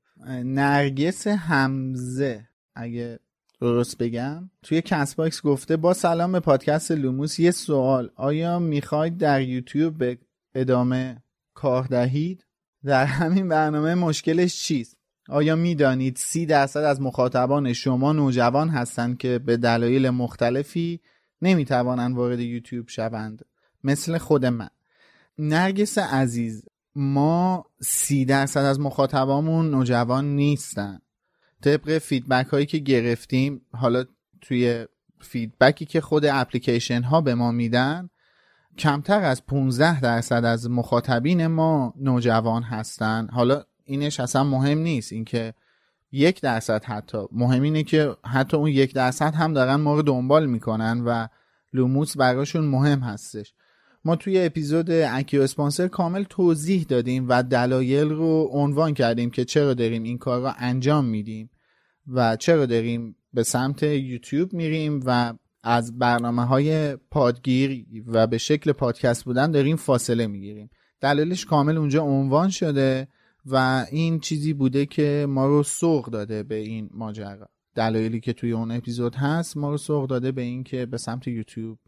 نرگس حمزه. اگه درست بگم؟ توی کست باکس گفته با سلام به پادکست لوموس یه سوال. آیا می‌خواید در یوتیوب به ادامه کار دهید؟ در همین برنامه مشکلش چیست؟ آیا می‌دانید سی درصد از مخاطبان شما نوجوان هستند که به دلایل مختلفی نمی‌توانند وارد یوتیوب شوند؟ مثل خود من. نرگس عزیز ما سی درصد از مخاطبامون نوجوان نیستن. طبق feedback هایی که گرفتیم حالا توی feedback ی که خود اپلیکیشن ها به ما میدن کمتر از 15 درصد از مخاطبین ما نوجوان هستن. حالا اینش اصلا مهم نیست اینکه یک درصد حتی. مهم اینه که حتی اون یک درصد هم دارن ما رو دنبال می‌کنن و لوموس براشون مهم هستش. ما توی اپیزود اکیو اسپانسر کامل توضیح دادیم و دلایل رو عنوان کردیم که چرا داریم این کار رو انجام میدیم. و چرا داریم به سمت یوتیوب میریم و از برنامه های پادگیر و به شکل پادکست بودن داریم فاصله می‌گیریم. دلیلش کامل اونجا عنوان شده و این چیزی بوده که ما رو سوق داده به این ماجرا. دلایلی که توی اون اپیزود هست ما رو سوق داده به این که به سمت یوتیوب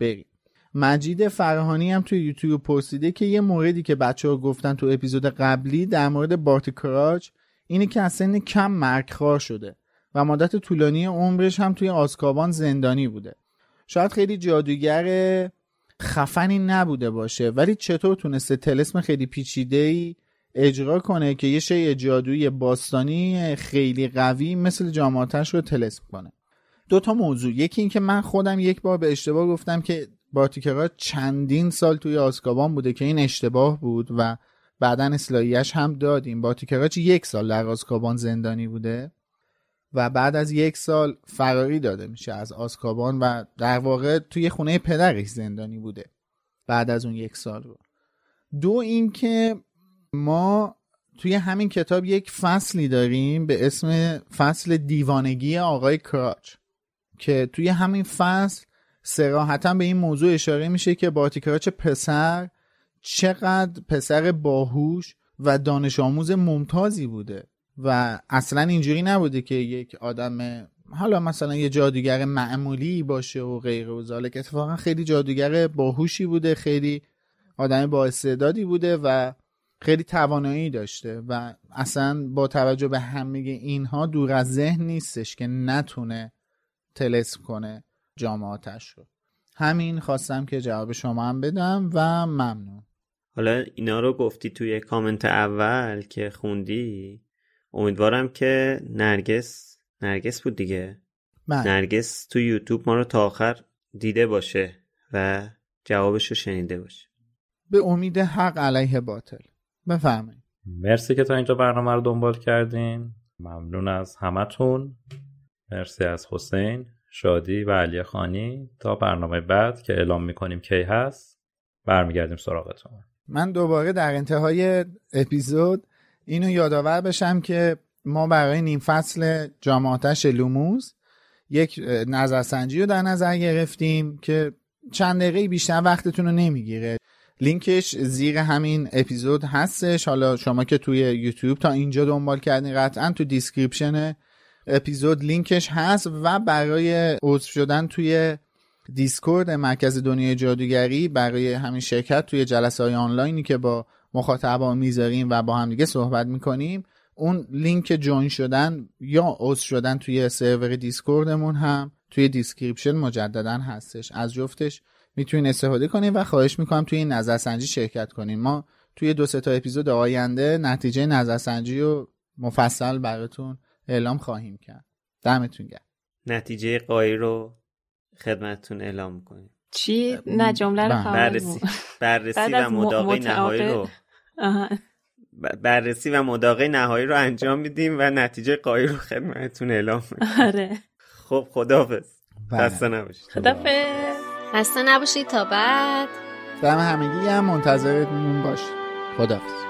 بریم. مجید فرهانی هم توی یوتیوب پرسیده که یه موردی که بچه ها گفتن تو اپیزود قبلی در مورد بارتی کراج اینه که از سن کم مرگخوار شده و مدت طولانی عمرش هم توی آسکابان زندانی بوده. شاید خیلی جادوگر خفنی نبوده باشه ولی چطور تونسته تلسم خیلی پیچیده ای اجرا کنه که یه شی جادویی باستانی خیلی قوی مثل جامعاتش رو تلسم کنه؟ دو تا موضوع. یکی اینکه من خودم یک بار به اشتباه گفتم که باتیکرا چندین سال توی آسکابان بوده که این اشتباه بود و بعدا اصلاحیش هم دادیم. باتیکراچ یک سال در آسکابان زندانی بوده و بعد از یک سال فراری داده میشه از آسکابان و در واقع توی خونه پدرش زندانی بوده بعد از اون یک سال رو. دو اینکه ما توی همین کتاب یک فصلی داریم به اسم فصل دیوانگی آقای کراچ که توی همین فصل سراحتا به این موضوع اشاره میشه که باتیکراچ پسر چقدر پسر باهوش و دانش آموز ممتازی بوده و اصلا اینجوری نبوده که یک آدم حالا مثلا یه جادوگر معمولی باشه و غیر و ذالک اتفاقا خیلی جادوگر باهوشی بوده خیلی آدم با استعدادی بوده و خیلی توانایی داشته و اصلا با توجه به همه اینها دور از ذهن نیستش که نتونه تلسم کنه جامعاتش رو. همین خواستم که جواب شما هم بدم و ممنون. حالا اینا رو گفتی توی کامنت اول که خوندی امیدوارم که نرگس نرگس بود دیگه. من. نرگس تو یوتیوب ما رو تا آخر دیده باشه و جوابش رو شنیده باشه. به امید حق علیه باطل. بفرمایید. مرسی که تا اینجا برنامه رو دنبال کردین. ممنون از همتون. مرسی از حسین شادی و علی خانی. تا برنامه بعد که اعلام می‌کنیم کی هست برمیگردیم سراغتون. من دوباره در انتهای اپیزود اینو یادآور بشم که ما برای نیم فصل جامعاتش لوموز یک نظرسنجی رو در نظر گرفتیم که چند دقیقه بیشتر وقتتون رو نمی‌گیره. لینکش زیر همین اپیزود هستش. حالا شما که توی یوتیوب تا اینجا دنبال کردین قطعا تو description episode لینکش هست و برای عضو شدن توی دیسکورد مرکز دنیای جادوگری برای همین شرکت توی جلسه های آنلاینی که با مخاطبا می‌ذاریم و با همدیگه صحبت می‌کنیم اون لینک join شدن یا عضو شدن توی سرور دیسکوردمون هم توی description مجددا هستش. از جفتش می‌تونین استفاده کنین و خواهش می‌کنم توی این نظرسنجی شرکت کنین. ما توی دو سه تا اپیزود آینده نتیجه نظرسنجی رو مفصل براتون اعلام خواهیم کرد. دمتون گرم. نتیجه غایی رو خدمتتون اعلام می‌کنیم. چی؟ نه جمله رو بله. بررسی بررسی و مداقه نهایی رو. بررسی و مداقه نهایی رو انجام میدیم و نتیجه قایی رو خدمتتون اعلام می‌کنیم. آره. خب خدافظ بله. خسته نباشید. خدافظ خسته نباشید تا بعد. دم همگی هم منتظرتون باشید خدافظ